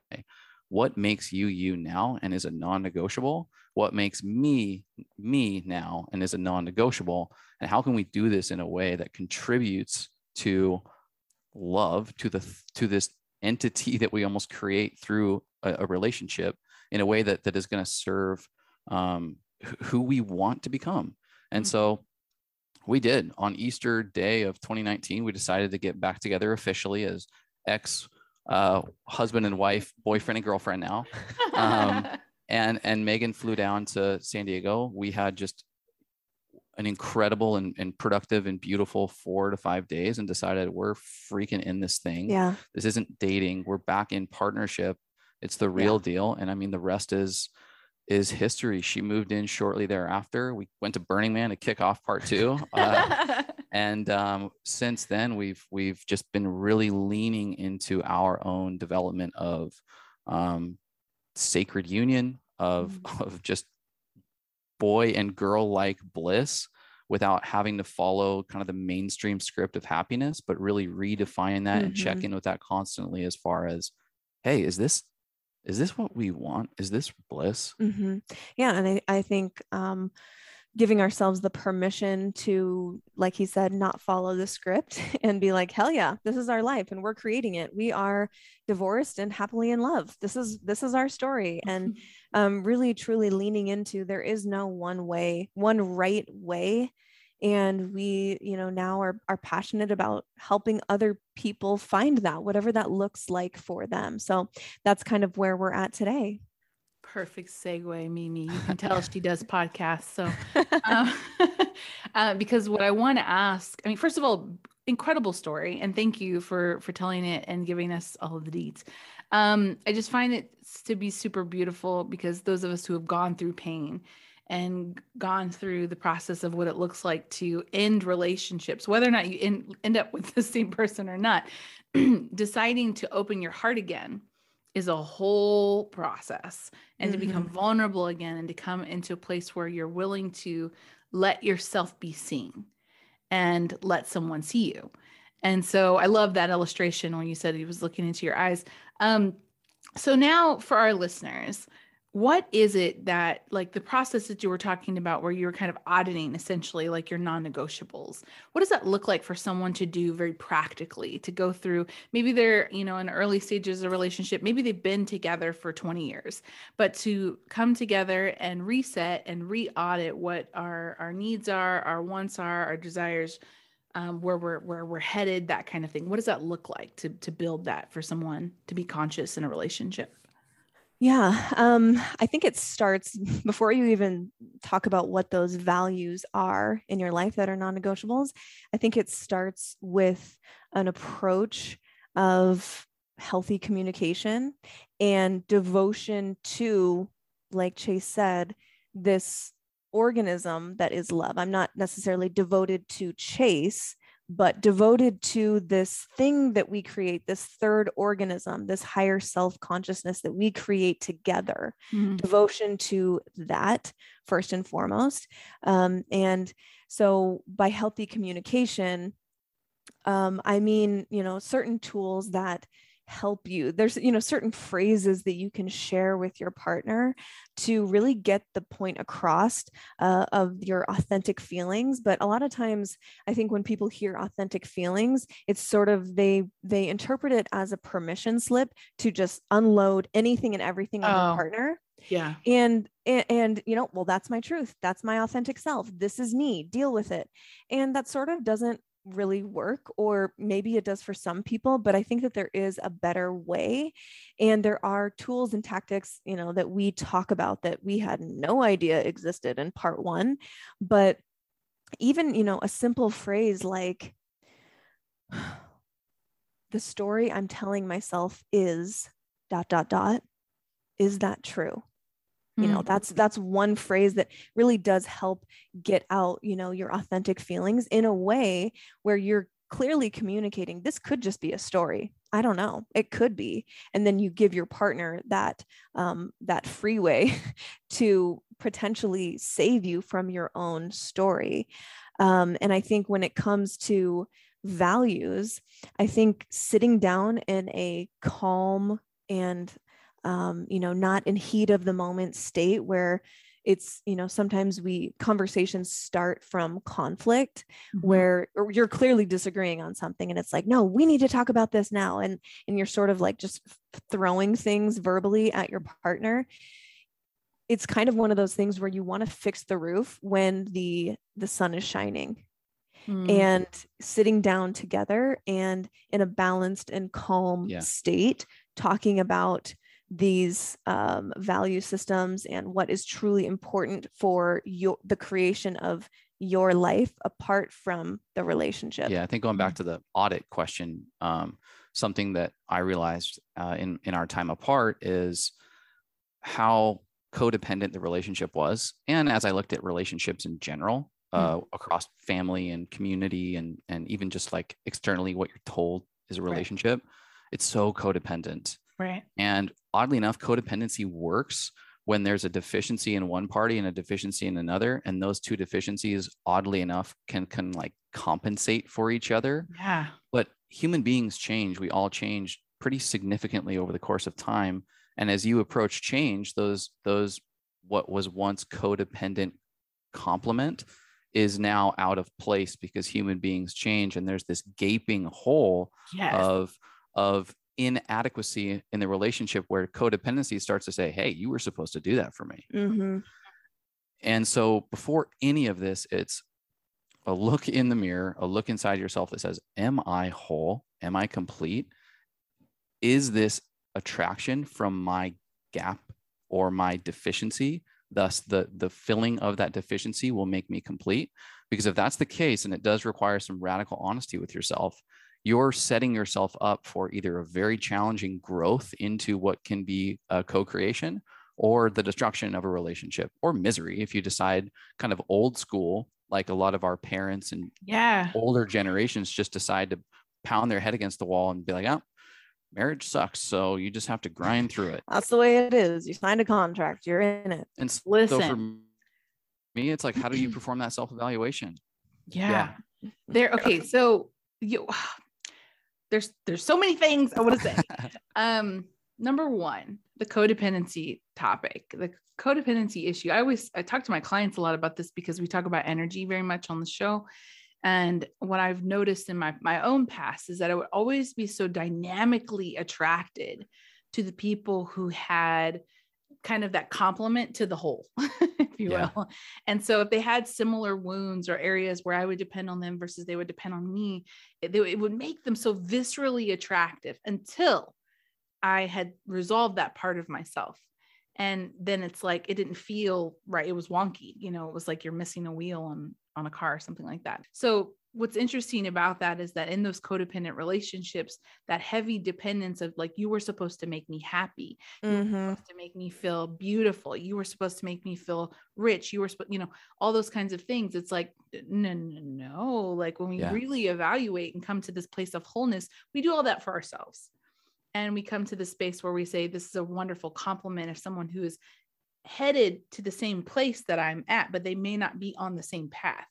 what makes you you now and is a non-negotiable? What makes me me now and is a non-negotiable? And how can we do this in a way that contributes to love to the to this entity that we almost create through a, a relationship in a way that that is going to serve um, who we want to become? And mm-hmm. so we did. On easter day of 2019 we decided to get back together officially as ex uh, husband and wife boyfriend and girlfriend now um, and and megan flew down to san diego we had just an incredible and, and productive and beautiful four to five days and decided we're freaking in this thing. Yeah. This isn't dating. We're back in partnership. It's the real yeah. deal. And I mean, the rest is is history. She moved in shortly thereafter. We went to Burning Man to kick off part two. Uh, and um, since then, we've we've just been really leaning into our own development of um, sacred union, of mm-hmm. of just boy and girl like bliss without having to follow kind of the mainstream script of happiness, but really redefine that mm-hmm. and check mm-hmm. in with that constantly as far as, hey, is this is this what we want? Is this bliss? Mm-hmm. Yeah, and I, I think um, giving ourselves the permission to, like he said, not follow the script and be like, hell yeah, this is our life and we're creating it. We are divorced and happily in love. This is this is our story. And um, really truly leaning into there is no one way, one right way. And we, you know, now are, are passionate about helping other people find that, whatever that looks like for them. So that's kind of where we're at today perfect segue, Mimi. You can tell she does podcasts. So, um, uh, because what I want to ask, I mean, first of all, incredible story, and thank you for for telling it and giving us all of the deeds. Um, I just find it to be super beautiful because those of us who have gone through pain and gone through the process of what it looks like to end relationships, whether or not you end, end up with the same person or not, deciding to open your heart again is a whole process and mm-hmm. to become mm-hmm. vulnerable again and to come into a place where you're willing to let yourself be seen and let someone see you. And so I love that illustration when you said he was looking into your eyes. Um, so now for our listeners, what is it that like the process that you were talking about where you were kind of auditing essentially like your non-negotiables? What does that look like for someone to do very practically to go through? Maybe they're you know in early stages of relationship. Maybe they've been together for 20 years. But to come together and reset and re-audit what our our needs are our wants are our desires um, where we're where we're headed that kind of thing. What does that look like to to build that for someone to be conscious in a relationship yeah, um, I think it starts before you even talk about what those values are in your life that are non negotiables. I think it starts with an approach of healthy communication and devotion to, like Chase said, this organism that is love. I'm not necessarily devoted to Chase, but devoted to this thing that we create, this third organism, this higher self consciousness that we create together. Mm-hmm. Devotion to that first and foremost. Um, and so by healthy communication, um, I mean, you know, certain tools that help you. There's you know certain phrases that you can share with your partner to really get the point across uh, of your authentic feelings. But a lot of times i think when people hear authentic feelings it's sort of they they interpret it as a permission slip to just unload anything and everything on oh, their partner. Yeah. And, and and you know well that's my truth. That's my authentic self. This is me. Deal with it. And that sort of doesn't really work or maybe it does for some people but i think that there is a better way and there are tools and tactics you know that we talk about that we had no idea existed in part 1 but even you know a simple phrase like the story i'm telling myself is dot dot dot is that true you know mm. that's that's one phrase that really does help get out you know your authentic feelings in a way where you're clearly communicating this could just be a story. I don't know. It could be. And then you give your partner that um, that freeway to potentially save you from your own story. Um, and i think when it comes to values i think sitting down in a calm and um, you know not in heat of the moment state where it's you know sometimes we conversations start from conflict mm-hmm. where you're clearly disagreeing on something and it's like no we need to talk about this now and and you're sort of like just throwing things verbally at your partner it's kind of one of those things where you want to fix the roof when the the sun is shining mm. and sitting down together and in a balanced and calm yeah. state talking about these um, value systems and what is truly important for your the creation of your life apart from the relationship yeah i think going back to the audit question um, something that i realized uh, in in our time apart is how codependent the relationship was and as i looked at relationships in general uh, mm. across family and community and and even just like externally what you're told is a relationship right. it's so codependent Right. And oddly enough, codependency works when there's a deficiency in one party and a deficiency in another. And those two deficiencies, oddly enough, can can like compensate for each other. Yeah. But human beings change. We all change pretty significantly over the course of time. And as you approach change, those those what was once codependent complement is now out of place because human beings change and there's this gaping hole yes. of of inadequacy in the relationship where codependency starts to say, Hey, you were supposed to do that for me. Mm-hmm. And so before any of this, it's a look in the mirror, a look inside yourself that says, Am I whole? Am I complete? Is this attraction from my gap or my deficiency? Thus, the, the filling of that deficiency will make me complete. Because if that's the case, and it does require some radical honesty with yourself, you're setting yourself up for either a very challenging growth into what can be a co-creation or the destruction of a relationship or misery if you decide kind of old school like a lot of our parents and yeah. older generations just decide to pound their head against the wall and be like oh marriage sucks so you just have to grind through it. That's the way it is. You signed a contract you're in it. And listen. so for me it's like how do you perform that self-evaluation? Yeah, yeah. there okay so you there's there's so many things I want to say. um, number one, the codependency topic, the codependency issue. I always I talk to my clients a lot about this because we talk about energy very much on the show. And what I've noticed in my my own past is that I would always be so dynamically attracted to the people who had kind of that complement to the whole, if you yeah. will. And so if they had similar wounds or areas where I would depend on them versus they would depend on me, it, it would make them so viscerally attractive until I had resolved that part of myself. And then it's like it didn't feel right. It was wonky, you know, it was like you're missing a wheel on on a car or something like that. So what's interesting about that is that in those codependent relationships that heavy dependence of like you were supposed to make me happy. You mm-hmm. were supposed to make me feel beautiful. You were supposed to make me feel rich. You were supposed you know all those kinds of things. It's like no no no. Like when we yeah. really evaluate and come to this place of wholeness we do all that for ourselves. And we come to the space where we say this is a wonderful compliment of someone who is headed to the same place that i'm at but they may not be on the same path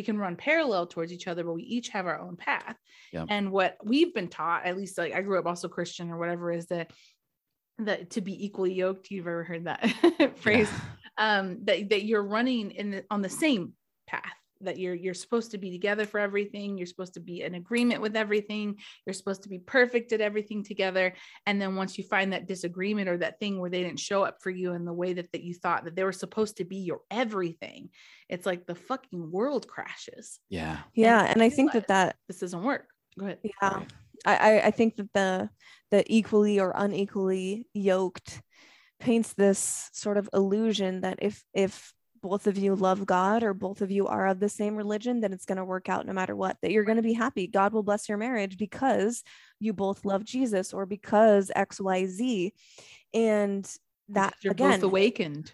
we can run parallel towards each other, but we each have our own path. Yeah. And what we've been taught, at least like I grew up also Christian or whatever, is that that to be equally yoked. You've ever heard that phrase? Yeah. Um, that that you're running in the, on the same path that you're you're supposed to be together for everything you're supposed to be in agreement with everything you're supposed to be perfect at everything together and then once you find that disagreement or that thing where they didn't show up for you in the way that, that you thought that they were supposed to be your everything it's like the fucking world crashes. Yeah. Yeah and, and i think that that this doesn't work. Go ahead. Yeah. I, I think that the the equally or unequally yoked paints this sort of illusion that if if both of you love God or both of you are of the same religion, then it's going to work out no matter what, that you're going to be happy. God will bless your marriage because you both love Jesus or because XYZ. And that you're again, both awakened.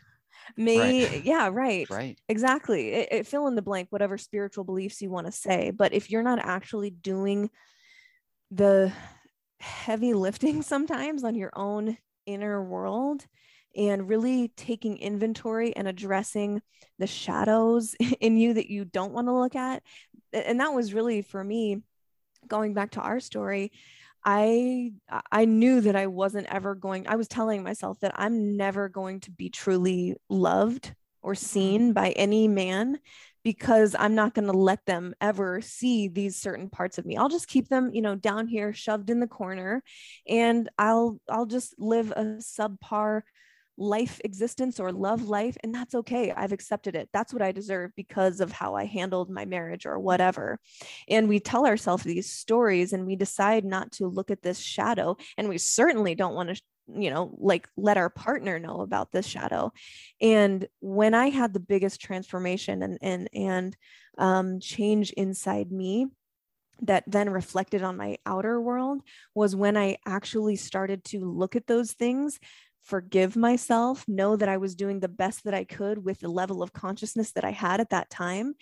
may right. yeah right right exactly it, it, fill in the blank whatever spiritual beliefs you want to say but if you're not actually doing the heavy lifting sometimes on your own inner world and really taking inventory and addressing the shadows in you that you don't want to look at and that was really for me going back to our story I I knew that I wasn't ever going I was telling myself that I'm never going to be truly loved or seen by any man because I'm not going to let them ever see these certain parts of me. I'll just keep them, you know, down here shoved in the corner and I'll I'll just live a subpar life existence or love life and that's okay i've accepted it. That's what i deserve because of how i handled my marriage or whatever. And we tell ourselves these stories and we decide not to look at this shadow and we certainly don't want to you know like let our partner know about this shadow. And when i had the biggest transformation and and and um, change inside me that then reflected on my outer world was when I actually started to look at those things forgive myself, know that I was doing the best that I could with the level of consciousness that I had at that time,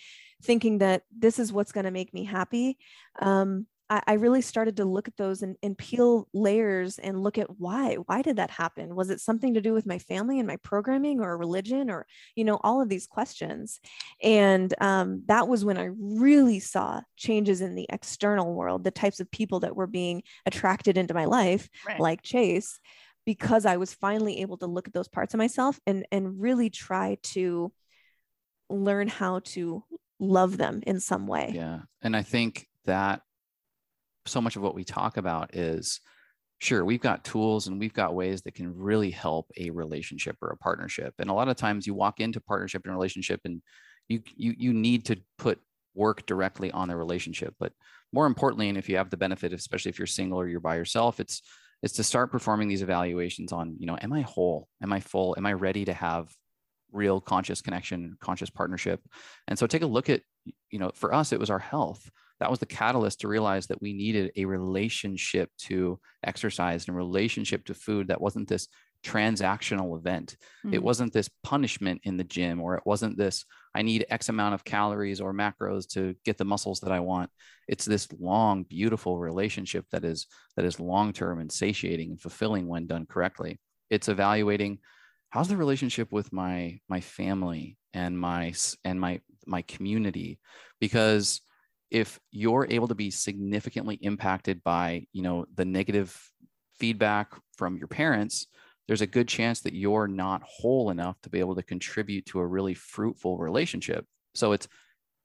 thinking that this is what's going to make me happy. Um, I, I, really started to look at those and, and peel layers and look at why. Why did that happen? Was it something to do with my family and my programming or religion or, you know, all of these questions? And um, that was when I really saw changes in the external world, the types of people that were being attracted into my life, right. like Chase because I was finally able to look at those parts of myself and and really try to learn how to love them in some way. Yeah. And I think that so much of what we talk about is sure we've got tools and we've got ways that can really help a relationship or a partnership and a lot of times you walk into partnership and relationship and you you you need to put work directly on the relationship but more importantly and if you have the benefit especially if you're single or you're by yourself it's is to start performing these evaluations on, you know, am I whole? Am I full? Am I ready to have real conscious connection, conscious partnership? And so take a look at, you know, for us, it was our health. That was the catalyst to realize that we needed a relationship to exercise and a relationship to food that wasn't this transactional event. Mm-hmm. It wasn't this punishment in the gym, or it wasn't this, I need X amount of calories or macros to get the muscles that I want. It's this long, beautiful relationship that is that is long-term and satiating and fulfilling when done correctly. It's evaluating how's the relationship with my my family and my and my my community because if you're able to be significantly impacted by you know the negative feedback from your parents there's a good chance that you're not whole enough to be able to contribute to a really fruitful relationship. So it's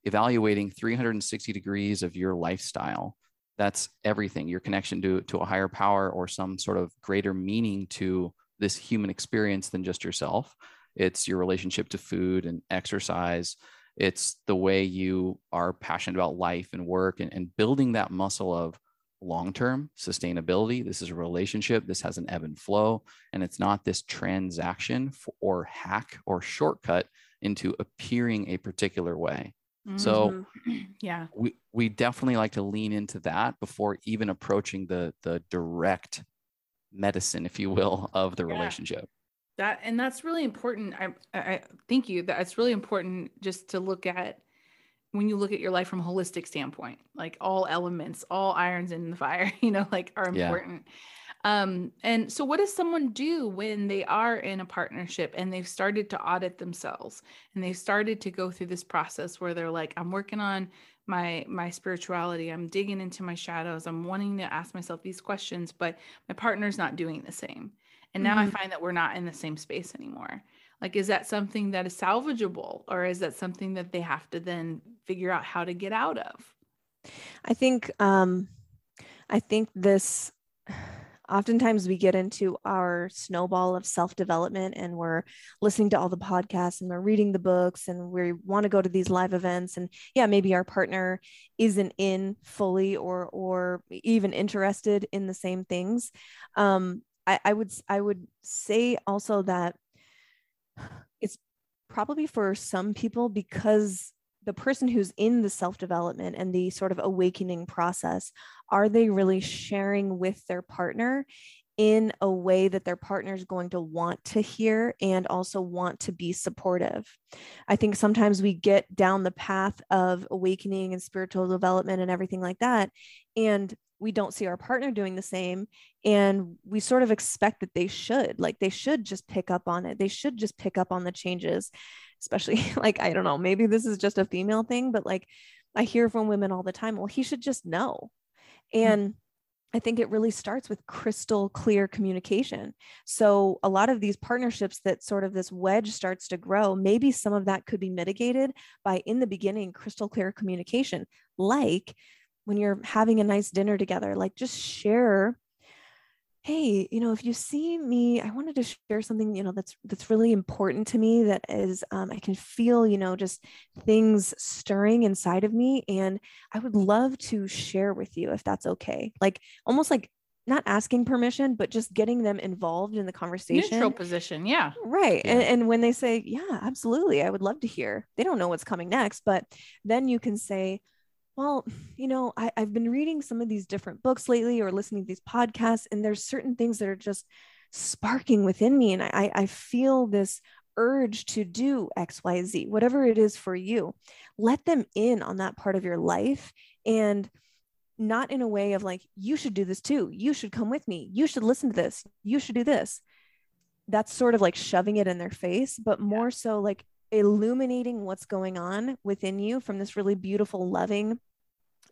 evaluating 360 degrees of your lifestyle. That's everything your connection to, to a higher power or some sort of greater meaning to this human experience than just yourself. It's your relationship to food and exercise. It's the way you are passionate about life and work and, and building that muscle of long term sustainability. This is a relationship. This has an ebb and flow, and it's not this transaction for, or hack or shortcut into appearing a particular way. Mm-hmm. So, yeah, we we definitely like to lean into that before even approaching the the direct medicine, if you will, of the yeah. relationship. That and that's really important. I I thank you. That it's really important just to look at when you look at your life from a holistic standpoint like all elements all irons in the fire you know like are important. Yeah. um and so what does someone do when they are in a partnership and they've started to audit themselves and they've started to go through this process where they're like i'm working on my my spirituality. I'm digging into my shadows. I'm wanting to ask myself these questions but my partner's not doing the same. And now mm-hmm. i find that we're not in the same space anymore like is that something that is salvageable or is that something that they have to then figure out how to get out of? I think um i think this oftentimes we get into our snowball of self-development and we're listening to all the podcasts and we're reading the books and we want to go to these live events and yeah maybe our partner isn't in fully or or even interested in the same things. Um I, I would i would say also that it's probably for some people because the person who's in the self development and the sort of awakening process are they really sharing with their partner in a way that their partner is going to want to hear and also want to be supportive. I think sometimes we get down the path of awakening and spiritual development and everything like that. And we don't see our partner doing the same and we sort of expect that they should like they should just pick up on it they should just pick up on the changes especially like i don't know maybe this is just a female thing but like i hear from women all the time well he should just know mm. and I think it really starts with crystal clear communication. So, a lot of these partnerships that sort of this wedge starts to grow, maybe some of that could be mitigated by in the beginning crystal clear communication, like when you're having a nice dinner together, like just share hey you know if you see me i wanted to share something you know that's that's really important to me that is um, i can feel you know just things stirring inside of me and i would love to share with you if that's okay. Like almost like not asking permission but just getting them involved in the conversation. Neutral position yeah. Right Yeah. And, and when they say yeah absolutely i would love to hear they don't know what's coming next but then you can say well, you know, I, I've been reading some of these different books lately or listening to these podcasts, and there's certain things that are just sparking within me. And I, I feel this urge to do XYZ, whatever it is for you. Let them in on that part of your life and not in a way of like, you should do this too. You should come with me. You should listen to this. You should do this. That's sort of like shoving it in their face, but more so like illuminating what's going on within you from this really beautiful, loving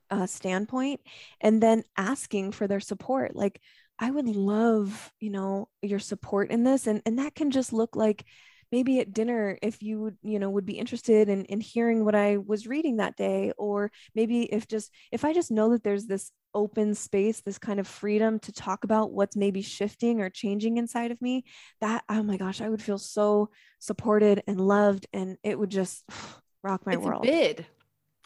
uh, standpoint and then asking for their support like i would love you know your support in this and and that can just look like maybe at dinner if you would you know would be interested in, in hearing what i was reading that day or maybe if just if i just know that there's this open space this kind of freedom to talk about what's maybe shifting or changing inside of me that oh my gosh i would feel so supported and loved and it would just rock my it's world. a bid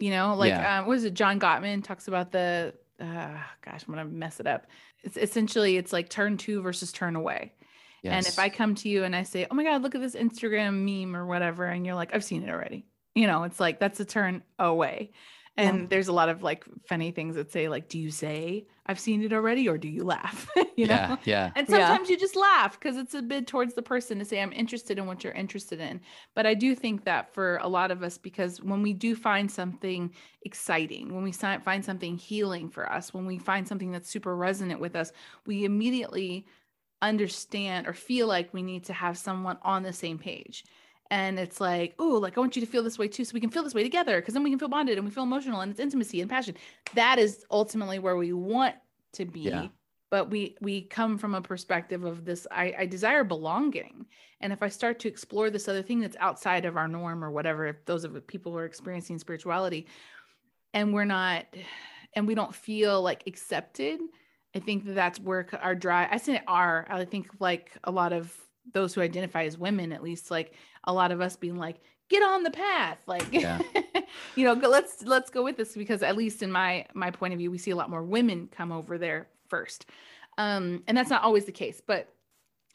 you know like Yeah. um, what is it? John gottman talks about the uh, gosh i'm gonna mess it up. It's essentially it's like turn to versus turn away. And if i come to you and i say oh my god look at this instagram meme or whatever and you're like i've seen it already. You know it's like that's a turn away Yeah. and there's a lot of like funny things that say like do you say i've seen it already or do you laugh you know yeah, yeah. and Yeah. sometimes you just laugh because it's a bid towards the person to say, I'm interested in what you're interested in. But I do think that for a lot of us, because when we do find something exciting, when we find something healing for us, when we find something that's super resonant with us, we immediately understand or feel like we need to have someone on the same page. And it's like, oh, like I want you to feel this way too, so we can feel this way together, because then we can feel bonded and we feel emotional and it's intimacy and passion. That is ultimately where we want to be Yeah. but we we come from a perspective of this I, I desire belonging and if i start to explore this other thing that's outside of our norm or whatever if those of people who are experiencing spirituality and we're not and we don't feel like accepted i think that that's where our drive i say our i think like a lot of those who identify as women at least like a lot of us being like get on the path like Yeah. you know go, let's let's go with this because at least in my my point of view we see a lot more women come over there first um and that's not always the case but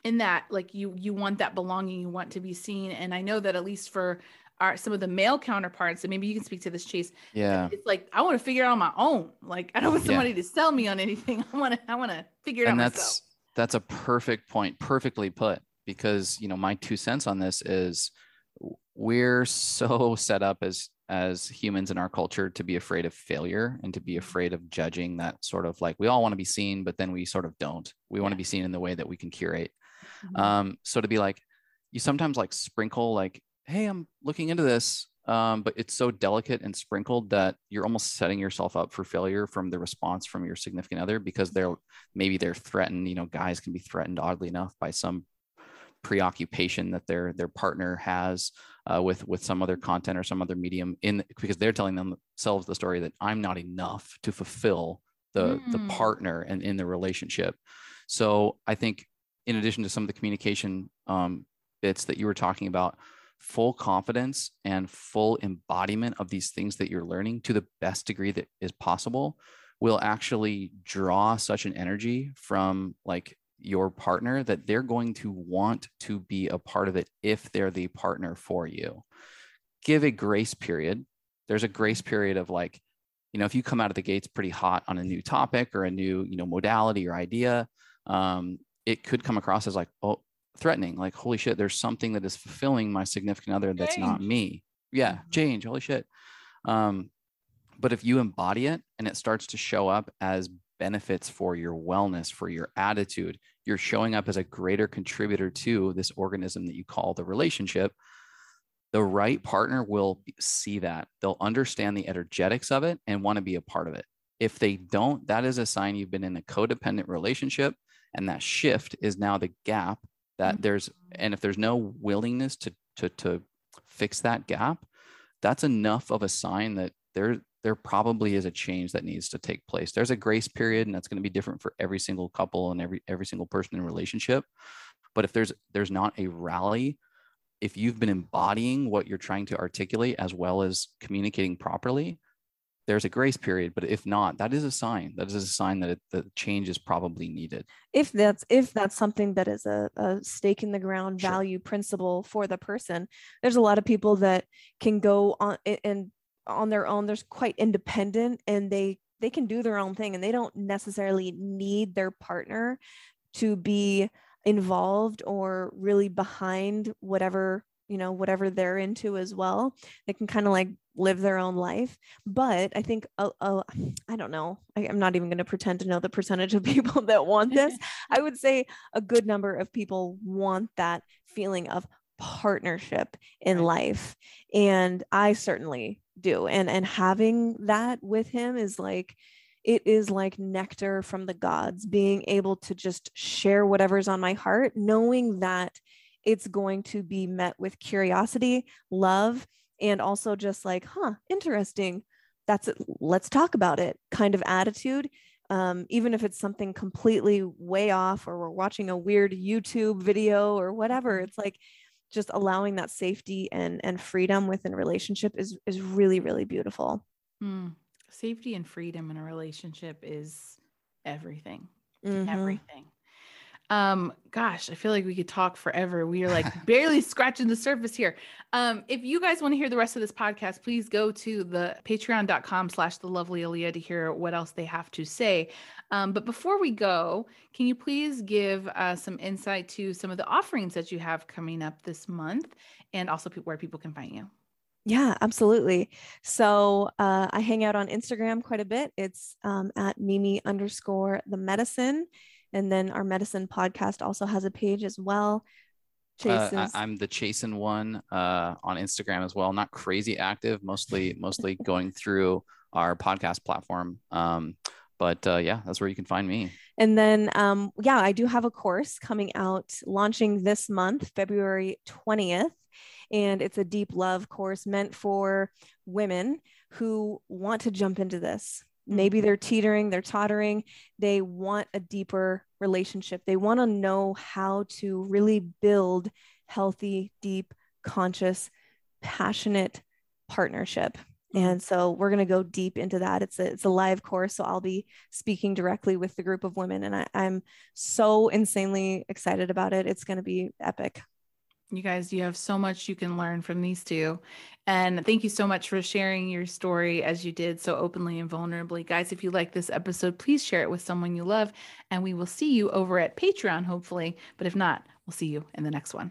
in that like you you want that belonging you want to be seen and i know that at least for our some of the male counterparts and maybe you can speak to this chase Yeah. it's like i want to figure it out on my own like i don't want Yeah. somebody to sell me on anything i want to i want to figure it and out that's myself that's a perfect point perfectly put because you know my two cents on this is we're so set up as as humans in our culture to be afraid of failure and to be afraid of judging that sort of like we all want to be seen but then we sort of don't. We want to be seen in the way that we can curate. Mhm. um so to be like you sometimes like sprinkle like hey i'm looking into this um but it's so delicate and sprinkled that you're almost setting yourself up for failure from the response from your significant other because they're maybe they're threatened you know guys can be threatened oddly enough by some preoccupation that their their partner has uh, with with some other content or some other medium in because they're telling themselves the story that i'm not enough to fulfill the the Mm. partner and in the relationship so i think in addition to some of the communication um, bits that you were talking about full confidence and full embodiment of these things that you're learning to the best degree that is possible will actually draw such an energy from like your partner that they're going to want to be a part of it if they're the partner for you give a grace period there's a grace period of like you know if you come out of the gates pretty hot on a new topic or a new you know modality or idea um, it could come across as like, oh, threatening, like, holy shit, there's something that is fulfilling my significant other that's change. not me. Yeah, mm-hmm. change, holy shit. Um, but if you embody it and it starts to show up as benefits for your wellness, for your attitude, you're showing up as a greater contributor to this organism that you call the relationship. The right partner will see that. They'll understand the energetics of it and want to be a part of it. If they don't, that is a sign you've been in a codependent relationship. And that shift is now the gap that mm-hmm. there's, and if there's no willingness to, to, to fix that gap, that's enough of a sign that there, there probably is a change that needs to take place. There's a grace period, and that's going to be different for every single couple and every every single person in relationship. But if there's there's not a rally, if you've been embodying what you're trying to articulate as well as communicating properly, there's a grace period but if not that is a sign that is a sign that it, the change is probably needed if that's if that's something that is a, a stake in the ground sure. value principle for the person there's a lot of people that can go on and on their own there's quite independent and they they can do their own thing and they don't necessarily need their partner to be involved or really behind whatever you know whatever they're into as well. They can kind of like live their own life. But i think uh, uh, i don't know I, i'm not even going to pretend to know the percentage of people that want this. I would say a good number of people want that feeling of partnership in life and i certainly do and and having that with him is like it is like nectar from the gods being able to just share whatever's on my heart knowing that it's going to be met with curiosity, love, and also just like, huh, interesting. That's it. Let's talk about it kind of attitude. Um, even if it's something completely way off or we're watching a weird YouTube video or whatever, it's like just allowing that safety and and freedom within a relationship is is really really beautiful. Mm. Safety and freedom in a relationship is everything. Mm-hmm. Everything. Um, gosh, I feel like we could talk forever. We are like barely scratching the surface here. Um, if you guys want to hear the rest of this podcast, please go to the patreon.com slash the lovely Leah to hear what else they have to say. Um, but before we go, can you please give uh, some insight to some of the offerings that you have coming up this month and also where people can find you? Yeah, absolutely. So uh, I hang out on Instagram quite a bit. It's um, at Mimi underscore the medicine. And then our medicine podcast also has a page as well. Uh, I, am the Chasen one uh, on Instagram as well. Not crazy active, mostly mostly going through our podcast platform. Um, but uh, yeah, that's where you can find me. And then, um, yeah, I do have a course coming out, launching this month, February 20th. And it's a deep love course meant for women who want to jump into this maybe they're teetering they're tottering. They want a deeper relationship. They want to know how to really build healthy deep conscious passionate partnership. Mm-hmm. And so we're going to go deep into that. It's a, it's a live course so i'll be speaking directly with the group of women and I, i'm so insanely excited about it. It's going to be epic you guys, you have so much you can learn from these two. And thank you so much for sharing your story as you did so openly and vulnerably. Guys, if you like this episode, please share it with someone you love. And we will see you over at Patreon, hopefully. But if not, we'll see you in the next one.